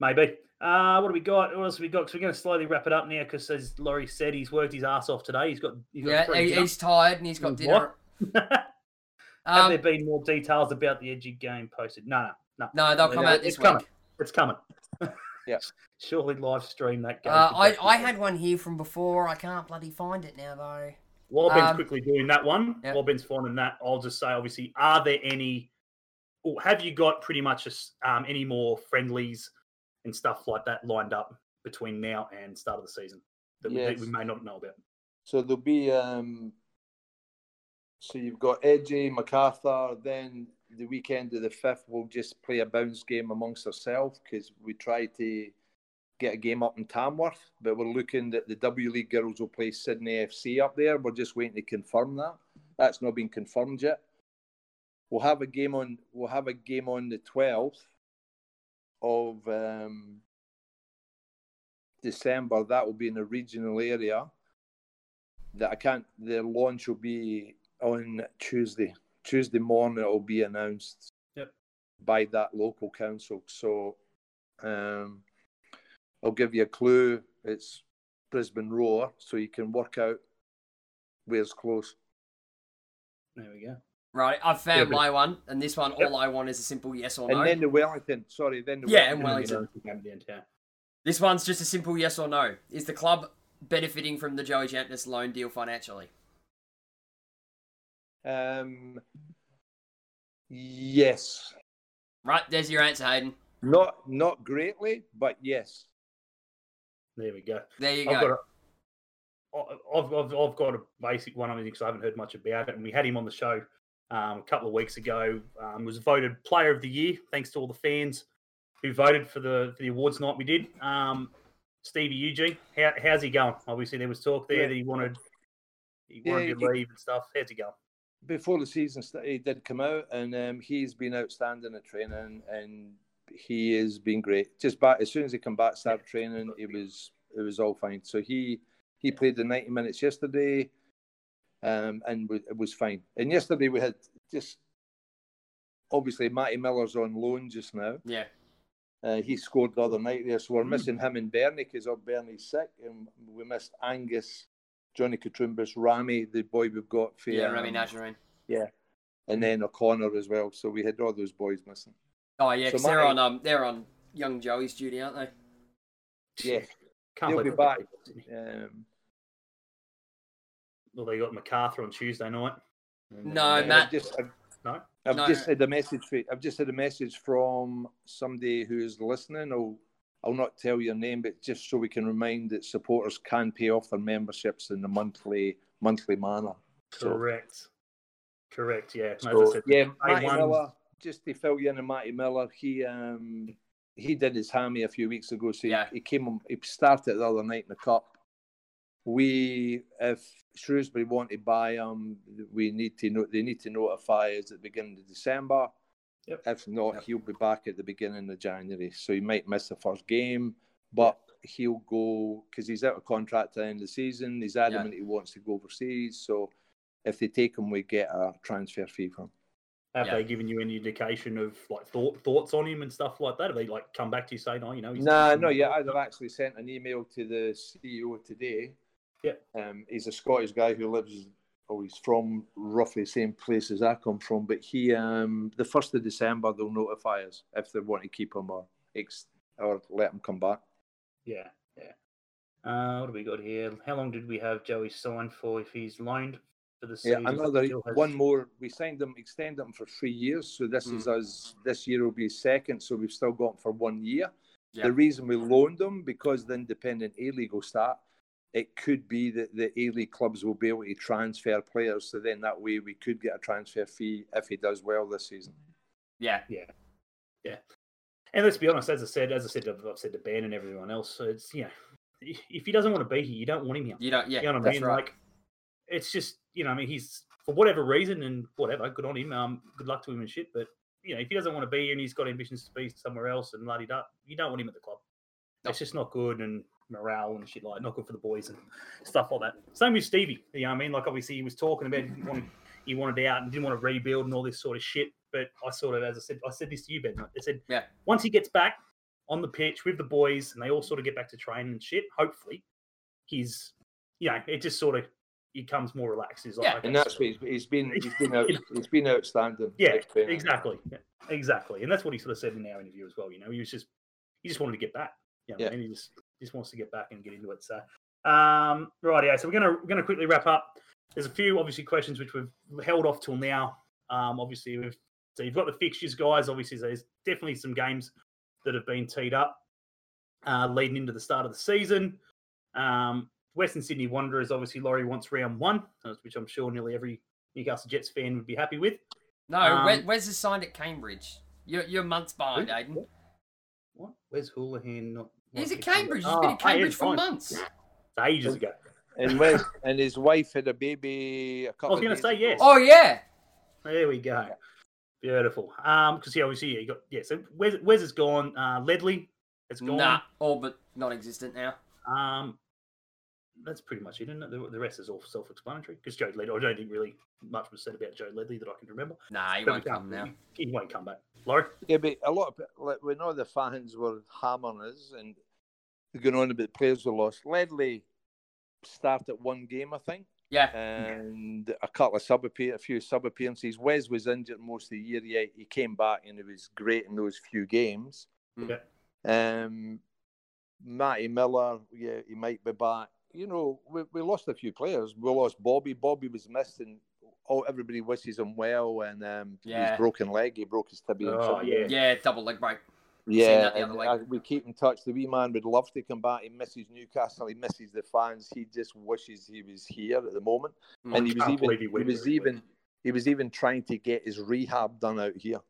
Maybe. Uh, what do we got? What else have we got? Because we're going to slowly wrap it up now. Because as Laurie said, he's worked his ass off today. He's got. He's got Yeah, he, he's tired and he's got What? dinner. *laughs* Have Um, there been more details about the edgy game posted? No, no, no. no, they'll come out this it's coming. week. It's coming. *laughs* Yeah. *laughs* Surely live stream that game. Uh, I, I had one here from before. I can't bloody find it now, though. While Ben's um, quickly doing that one, yeah. while Ben's finding that, I'll just say, obviously, are there any, or have you got pretty much just, um, any more friendlies and stuff like that lined up between now and start of the season that, we, that we may not know about? So there'll be um so you've got Edgy, Macarthur, then the weekend of the fifth we'll just play a bounce game amongst ourselves because we try to get a game up in Tamworth, but we're looking that the W League girls will play Sydney FC up there. We're just waiting to confirm that. That's not been confirmed yet. We'll have a game on we'll have a game on the twelfth of um December. That will be in a regional area that I can't. The launch will be on Tuesday. Tuesday morning it will be announced Yep. by that local council. So um, I'll give you a clue. It's Brisbane Roar, so you can work out where's close. There we go. Right, I've found but- my one, and this one, Yep. all I want is a simple yes or no. And then the Wellington. Sorry, then the Yeah, and Wellington. Wellington. Yeah. This one's just a simple yes or no. Is the club benefiting from the Joey Champness loan deal financially? Um, yes, Right, there's your answer, Hayden. not not greatly, but yes. There we go. There you I've go. got a, I've, I've, I've got a basic one on it because I haven't heard much about it, and we had him on the show um, a couple of weeks ago. Um, was voted Player of the Year, thanks to all the fans who voted for the for the awards night we did. Um, Stevie Eugene, how, how's he going? Obviously, there was talk there Yeah. that he wanted he Yeah, wanted to he- leave and stuff. How's he going? Before the season started, he did come out, and um, he's been outstanding at training, and he has been great. Just back as soon as he come back, start training, it was it was all fine. So he he played the ninety minutes yesterday, um, and w- it was fine. And yesterday we had just obviously Matty Millar's on loan just now. Yeah. Uh, he scored the other night there, so we're missing him and Bernie because of Bernie's sick, and we missed Angus, Johnny Koutroumbis, Rami, the boy we've got for Yeah, Remy um, Najjarine. Yeah, and then O'Connor as well. So we had all those boys missing. Oh yeah, so 'cause they're on um they're on young Joey's duty, aren't they? Yeah. Can't He'll be back. Um, Well, they got Macarthur on Tuesday night. No, uh, and Matt- I've just, I've, No? I've No. just had a message. For, I've just had a message from somebody who's listening. I'll, I'll not tell your name, but just so we can remind that supporters can pay off their memberships in the monthly monthly manner. So, Correct. Correct. Yeah. So said, yeah, Matty one- Millar. Just to fill you in on Matty Millar, he um he did his hammy a few weeks ago. So Yeah. he, came on. He started the other night in the cup. We, if Shrewsbury want to buy him, we need to know. They need to notify us at the beginning of December. Yep. If not, Yep. he'll be back at the beginning of January. So he might miss the first game, but he'll go because he's out of contract at the end of the season. He's adamant he wants to go overseas. So if they take him, we get a transfer fee from. him. Have Yeah. they given you any indication of like thought, thoughts on him and stuff like that? Have they like come back to you saying, "Oh, you know"? He's Nah, no, yeah, I've actually sent an email to the CEO today. Yeah. Um, he's a Scottish guy who lives, oh, he's from roughly the same place as I come from, but he, um, the first of December, they'll notify us if they want to keep him or ex- or let him come back. Yeah, yeah. Uh, what do we got here? How long did we have Joey signed for if he's loaned for the Yeah, season? another has- one more. We signed him, extended him for three years. So this is us. This year will be second. So we've still got him for one year. Yeah. The reason we loaned him because the independent A League will start. It could be that the A League clubs will be able to transfer players. So then that way we could get a transfer fee if he does well this season. Yeah. Yeah, yeah. And let's be honest, as I said, as I said, I've, I've said to Ben and everyone else, so it's you know, if he doesn't want to be here, you don't want him here. You don't. Yeah. you know what I mean? right. Like, it's just you know, I mean, he's for whatever reason and whatever, good on him. Um, good luck to him and shit. But you know, if he doesn't want to be here and he's got ambitions to be somewhere else and la di da, you don't want him at the club. No. It's just not good and morale and shit like not good for the boys and stuff like that. Same with Stevie. You know, what I mean, like obviously he was talking about he wanted, he wanted out and didn't want to rebuild and all this sort of shit. But I sort of, as I said, I said this to you, Ben. I said, Yeah. once he gets back on the pitch with the boys and they all sort of get back to training and shit, hopefully, he's, you know, it just sort of he becomes more relaxed. He's like, Yeah, okay, And that's so- what he's, he's been. He's been *laughs* out. He's been outstanding. yeah, been- exactly, yeah, exactly, and that's what he sort of said in our interview as well. You know, he was just he just wanted to get back. You know, Yeah. and he just just wants to get back and get into it. So, um, right, yeah. So we're gonna we're gonna quickly wrap up. There's a few obviously questions which we've held off till now. Um, obviously we've so you've got the fixtures, guys. Obviously, there's definitely some games that have been teed up uh, leading into the start of the season. Um, Western Sydney Wanderers, obviously, Laurie wants round one, which I'm sure nearly every Newcastle Jets fan would be happy with. No, Um, Wes is signed at Cambridge. You're, you're months behind, Who? Aiden. What? Wes Hoolahan? Not, He's at Cambridge. He's been Oh, at Cambridge for fine. months. It's ages ago. And *laughs* Wes and his wife had a baby a I couple. was going to say yes. Oh yeah. There we go. Beautiful. Um, because yeah, obviously yeah, you got yeah. So Wes, Wes is gone. Uh, Ledley It's gone. Nah, all but non-existent now. Um, that's pretty much it, isn't it? The, the rest is all self-explanatory. Because Joe Ledley, I don't think really much was said about Joe Ledley that I can remember. Nah, he But won't come now. He, he won't come back. Laurie? Yeah, but a lot of like when all the fans were hammering us and going on about players were lost. Ledley started one game, I think, Yeah. and a couple of sub a few sub appearances. Wes was injured most of the year. Yet he came back and he was great in those few games. Yeah. Um, Matty Millar, yeah, he might be back. You know, we, we lost a few players. We lost Bobby. Bobby was missed, and oh, everybody wishes him well. And um, Yeah. his broken leg, he broke his tibia. Oh, yeah. Yeah, double leg break. Yeah, and. I- we keep in touch. The wee man would love to come back. He misses Newcastle. He misses the fans. He just wishes he was here at the moment. Mm. And he was even he he, was very even he was even trying to get his rehab done out here.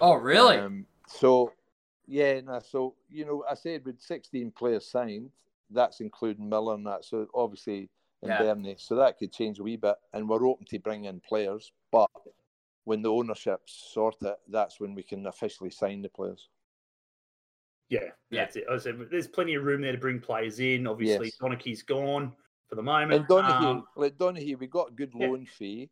Oh really? Um, so yeah, no, so you know, I said with 16 players signed, that's including Millar and that. So obviously and Yeah. Bernie, so that could change a wee bit. And we're open to bring in players, but when the ownership sort it, that's when we can officially sign the players. Yeah, Yeah. that's it. I said there's plenty of room there to bring players in. Obviously, Yes. Donachie's gone for the moment. And Donaghy, Um, like Donaghy, we got a good yeah. loan fee.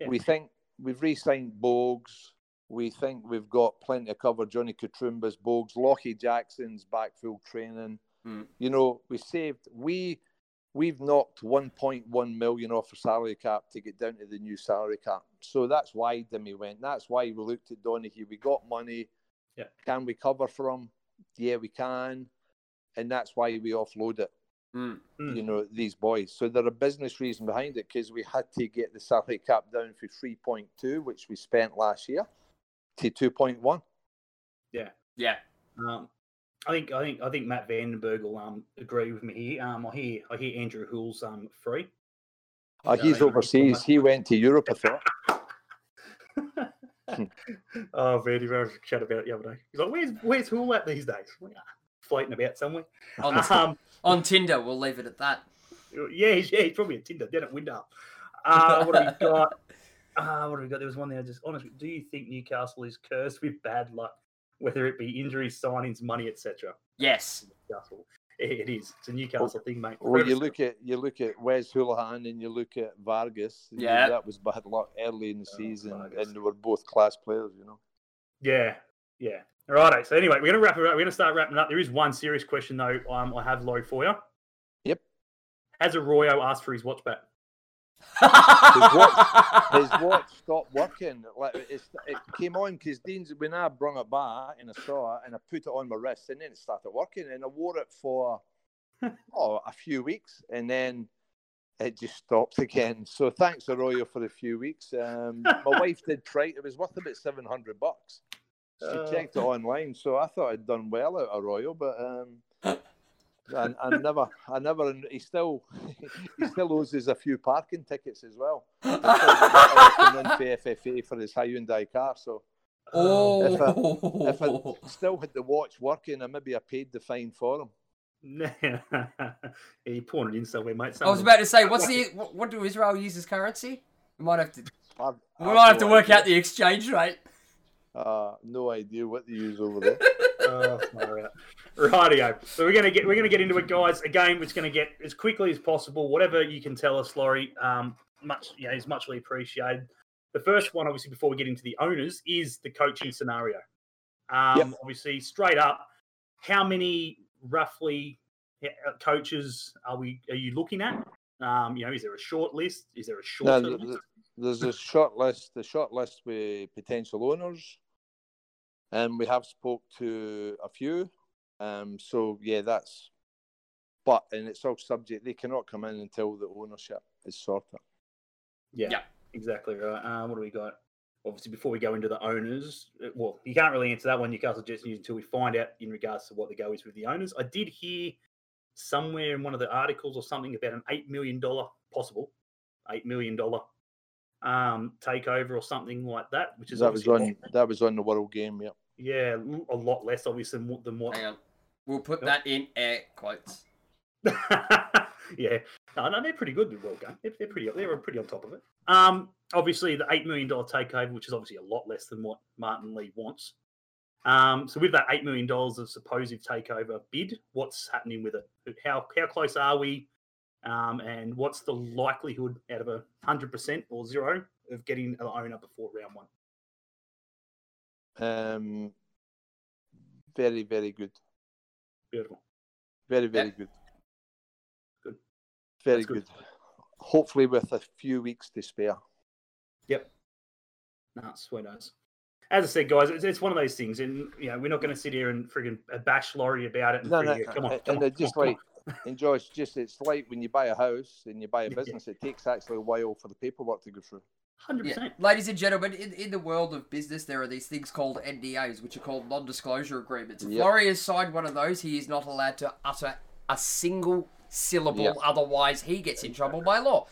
Yeah. We think we've re-signed Bogues. We think we've got plenty of cover. Johnny Koutroumbis, Bogues, Lockie Jackson's back full training. Mm. You know, we saved. We we've knocked 1.1 million off our salary cap to get down to the new salary cap. So that's why Demi went. That's why we looked at Donaghy. We got money. Yeah. Can we cover for him? Yeah, we can, and that's why we offload it. Mm. You know these boys. So there a business reason behind it because we had to get the salary cap down from three point two, which we spent last year, to two point one. Yeah. Um, I think I think I think Matt Vandenberg will um agree with me here. Um, I hear I hear Andrew Hoole's um free. Yeah, he's overseas. He went to Europe, I thought. *laughs* oh, Vandy, I was chat about it the other day. He's like, "Where's Where's Hoole at these days? Floating about somewhere." On, Um, on Tinder, we'll leave it at that. yeah, he's, yeah, he's probably a Tinder down at Wyndham. Uh, what have we *laughs* got? Uh, what have we got? There was one there. Just honestly, do you think Newcastle is cursed with bad luck, whether it be injuries, signings, money, etc.? Yes. Newcastle, it, it is. It's a Newcastle thing, mate. Well, you look at you look at Wes Hoolahan and you look at Vargas. Yeah. that was bad luck early in the Oh, season, Vargas. and they were both class players. You know. Yeah, yeah. All right. So anyway, we're gonna wrap it up. We're gonna start wrapping up. There is one serious question though. Um, I have low for you. Yep. Has Arroyo asked for his watch back? His *laughs* watch stopped working. Like it's, it came on because Dean's when I brung it back and I saw it and I put it on my wrist and then it started working and I wore it for *laughs* oh a few weeks and then it just stopped again. So thanks Arroyo for a few weeks. Um, my *laughs* wife did try. It was worth about seven hundred bucks. She Uh. checked it online, so I thought I'd done well out of Arroyo, but um, I, I never, I never. He still, *laughs* he still owes us a few parking tickets as well. Coming in for FFA for his Hyundai car, so oh. if *laughs* I still had the watch working, I maybe I paid the fine for him. yeah, you pawned it in somewhere, mate. I was about to say, what's the what, what do Israel use as currency? We might have to I've, we I've might have to work idea. out the exchange rate. Uh, no idea what they use over there. *laughs* oh, Rightio. So we're gonna get we're gonna get into it, guys. Again, it's gonna get as quickly as possible. Whatever you can tell us, Laurie, um, much you know, is muchly appreciated. The first one, obviously, before we get into the owners, is the coaching scenario. Um, Yep. Obviously, straight up, how many roughly uh, coaches are we are you looking at? Um, you know, is there a short list? Is there a short th- list? there's a short list, the short list with potential owners, and we have spoke to a few. Um, so yeah, that's. But and it's all subject. They cannot come in until the ownership is sorted. Yeah, Yeah. exactly right. Uh, what do we got? Obviously, before we go into the owners, uh, well, you can't really answer that one, Newcastle Jets news, until we find out in regards to what the go is with the owners. I did hear somewhere in one of the articles or something about an eight million dollar possible, eight million dollar um, takeover or something like that, which is That was obviously a on. That was on the world game. Yeah. lot- yeah, l- a lot less obviously than what. Than what Hang on. We'll put Yep. that in air quotes. *laughs* yeah, no, no, they're pretty good. The World Game, they're, they're pretty, they're pretty on top of it. Um, obviously the eight million dollar takeover, which is obviously a lot less than what Martin Lee wants. Um, so with that eight million dollars of supposed takeover bid, what's happening with it? How how close are we? Um, and what's the likelihood out of a hundred percent or zero of getting an owner before round one? Um. Very very good. Beautiful. Very very Yeah. good. Good. Very good. good. Hopefully with a few weeks to spare. Yep. No, sweet as. As I said, guys, it's, it's one of those things, and you know we're not going to sit here and friggin' bash Laurie about it. And No, no, friggin' come on, and- come and on, it's just come on, like, and Josh, just it's like when you buy a house and you buy a *laughs* Yeah. business, it takes actually a while for the paperwork to go through. Hundred Yeah. percent. Ladies and gentlemen, in, in the world of business, there are these things called NDAs, which are called non disclosure agreements. If Yep. Laurie has signed one of those, he is not allowed to utter a single syllable, Yep. otherwise, he gets in trouble by law.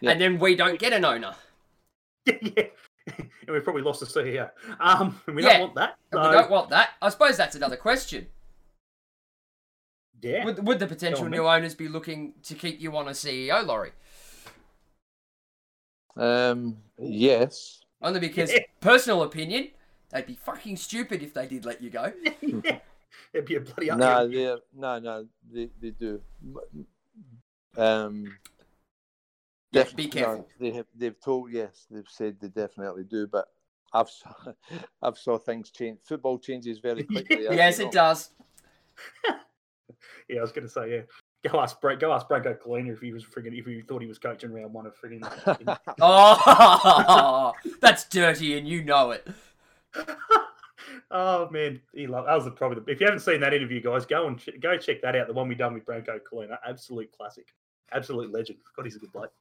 Yep. And then we don't get an owner. *laughs* yeah, and *laughs* we've probably lost the CEO. Um, and we Yeah. don't want that. So, we don't want that. I suppose that's another question. yeah, Would, would the potential new owners be looking to keep you on as CEO, Laurie? Um, yes, Only because, *laughs* Yeah. personal opinion, they'd be fucking stupid if they did let you go. *laughs* yeah. It'd be a bloody no, they no, no, they they do. Um, Yeah, def- be no, careful. they have they've told yes, they've said they definitely do, but I've saw, *laughs* I've saw things change. Football changes very quickly. yes, it does. Yeah, I was going to say yeah. *laughs* Go ask Brett. Go ask Branko Culina if he was friggin' if he thought he was coaching round one of friggin'. *laughs* *laughs* Oh, that's dirty, and you know it. oh man, he loved, that was the, probably the, if you haven't seen that interview, guys, go and ch- go check that out. The one we done with Branko Culina, absolute classic, absolute legend. God, he's a good bloke.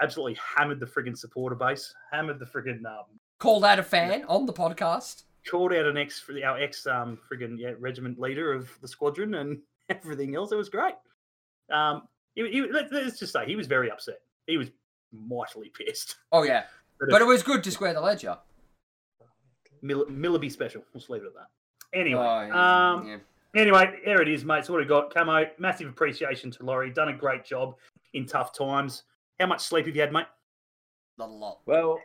Absolutely hammered the friggin' supporter base, hammered the friggin' um, Called out a fan on the podcast. called out an ex our ex um friggin' yeah, regiment leader of the squadron and everything else. It was great. Um, he, he, let, us just say he was very upset. He was mightily pissed. Oh yeah, But but it was good to square the ledger. Mill- Millaby special. We'll just leave it at that. Anyway, Oh, yeah, um, yeah. anyway, there it is, mate. So what we got, Camo. Massive appreciation to Laurie. Done a great job in tough times. How much sleep have you had, mate? not a lot. Well,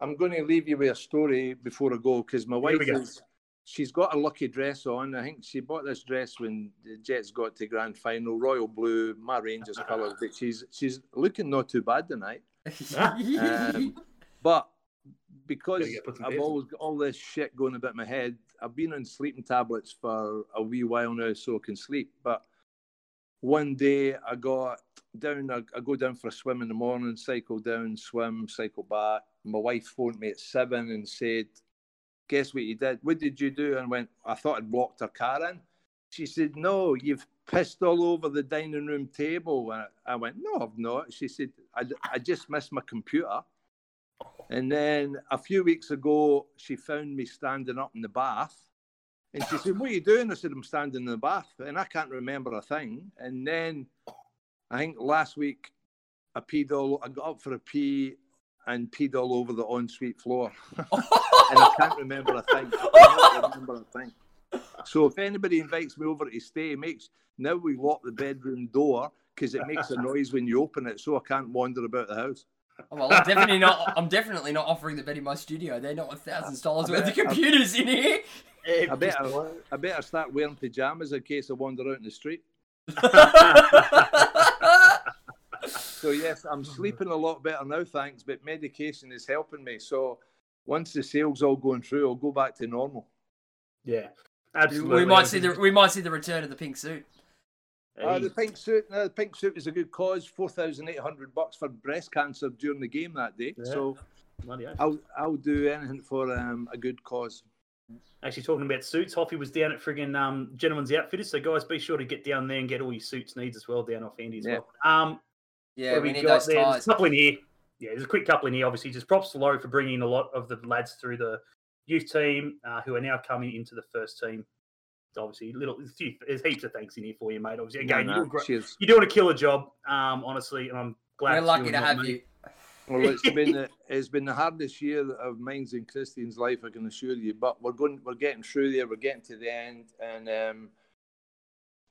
I'm going to leave you with a story before I go because my Here wife is. She's got a lucky dress on. I think she bought this dress when the Jets got to grand final, royal blue, my Rangers *laughs* colours. But she's she's looking not too bad tonight. *laughs* Um, but because Gotta get put some I've always got all this shit going about my head, I've been on sleeping tablets for a wee while now, so I can sleep. But one day I got down, I, I go down for a swim in the morning, cycle down, swim, cycle back. My wife phoned me at seven and said, Guess what you did? What did you do? And went, I thought I'd blocked her car in. She said, No, you've pissed all over the dining room table. And I, I went, No, I've not. She said, I, I just missed my computer. And then a few weeks ago, she found me standing up in the bath. And she said, What are you doing? I said, I'm standing in the bath. And I can't remember a thing. And then I think last week, I peed all, I got up for a pee and peed all over the ensuite floor. *laughs* and I can't remember a thing. I can't remember a thing. So if anybody invites me over to stay, makes now we lock the bedroom door because it makes a noise when you open it, so I can't wander about the house. Oh, well, I'm definitely not. I'm definitely not offering the bed in my studio. They're not a thousand dollars worth of bet- I- computers in here. I better, I better start wearing pajamas in case I wander out in the street. *laughs* So yes, I'm sleeping a lot better now, thanks. But medication is helping me. So once the sales all going through, I'll go back to normal. yeah, absolutely. we might see the we might see the return of the pink suit. Uh, the pink suit, no, the pink suit is a good cause. Four thousand eight hundred bucks for breast cancer during the game that day. Yeah. So Bloody. I'll I'll do anything for um, a good cause. Actually, talking about suits, Hoffy was down at friggin' um, Gentleman's Outfitters. So, guys, be sure to get down there and get all your suits needs as well down off Andy as Yeah. well. Um, Yeah, what we have need got those there? There's ties. a couple in here. Yeah, there's a quick couple in here. Obviously, just props to Laurie for bringing a lot of the lads through the youth team uh, who are now coming into the first team. So obviously, little there's few- there's heaps of thanks in here for you, mate. Obviously, again, No, you're, great. cheers. you're doing a killer job, um, honestly, and I'm glad. We're lucky to have me. you. Well, it's *laughs* been the, it's been the hardest year of mine's and Christine's life, I can assure you. But we're going, we're getting through there. We're getting to the end, and um,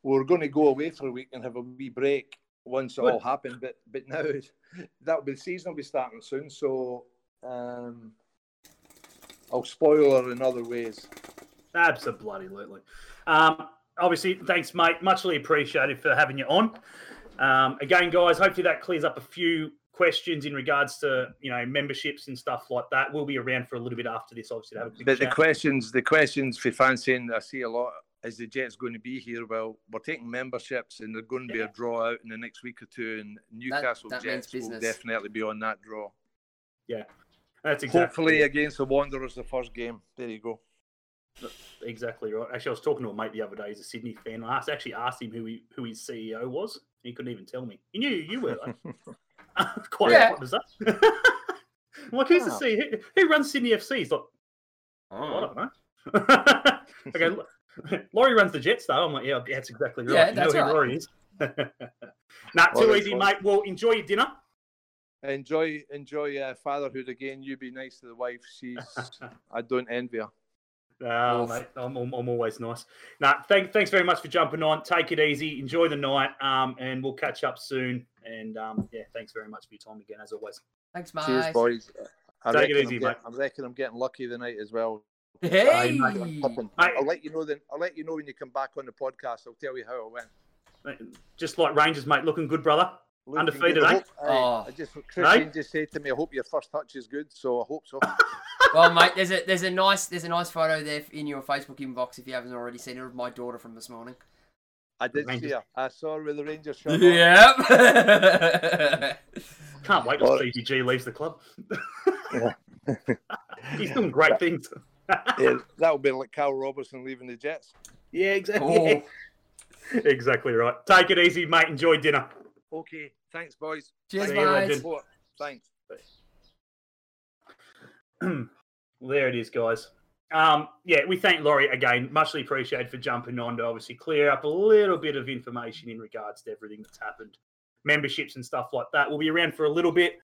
we're going to go away for a week and have a wee break once it all happened. But but now that'll be the season will be starting soon, so um, I'll spoil her in other ways. Absolutely. Um, obviously, thanks, mate. Muchly appreciated for having you on. Um, again, guys, hopefully that clears up a few questions in regards to you know memberships and stuff like that. We'll be around for a little bit after this, obviously, to have a quick But the questions, the questions for fans saying I see a lot. Is the Jets going to be here? Well, we're taking memberships, and there's going to be a draw out in the next week or two, and Newcastle that means Jets will definitely be on that draw. Yeah, that's exactly Hopefully against the Wanderers, the first game. There you go. exactly right. Actually, I was talking to a mate the other day. He's a Sydney fan. I asked, actually asked him who he, who his CEO was. He couldn't even tell me. He knew you were. Though. *laughs* *laughs* Quite Yeah. what was that? I'm like, who's Oh. the CEO? Who, who runs Sydney FC? He's like, oh. I Oh. don't know. *laughs* okay, L- *laughs* Laurie runs the Jets, though. I'm like, yeah, that's exactly right. Yeah, You that's know who right. Laurie is. *laughs* nah, Well, too that's easy, fine. mate. Well, enjoy your dinner. Enjoy, enjoy uh, fatherhood again. You be nice to the wife. She's, *laughs* I don't envy her. Oh, mate, I'm, I'm, I'm always nice. Nah, thank, thanks very much for jumping on. Take it easy. Enjoy the night, um, and we'll catch up soon. And um, yeah, thanks very much for your time again, as always. Thanks, mate. Cheers, boys. I Take it reckon, easy, I'm get- I reckon I'm getting lucky tonight as well. Hey. Popping. I'll let you know then. I'll let you know when you come back on the podcast. I'll tell you how it went. Just like Rangers, mate, looking good, brother. Looking Undefeated, good. I eh? hope- I- Oh. I just Christian just said to me, "I hope your first touch is good." So I hope so. *laughs* Well, mate, there's a there's a nice there's a nice photo there in your Facebook inbox if you haven't already seen it of my daughter from this morning. I did Rangers. see her. I saw her with the Rangers shirt. Yep. *laughs* Can't wait till Well- CBG leaves the club. *laughs* He's doing great things. Yeah, that would be like Carl Robinson leaving the Jets. Yeah, exactly. Oh, *laughs* exactly right. Take it easy, mate. Enjoy dinner. Okay, thanks, boys. cheers, See you, mate. legend. Support. Thanks. well, *clears throat* there it is, guys. Um, yeah, we thank Laurie again. Muchly appreciated for jumping on to obviously clear up a little bit of information in regards to everything that's happened, memberships and stuff like that. We'll be around for a little bit.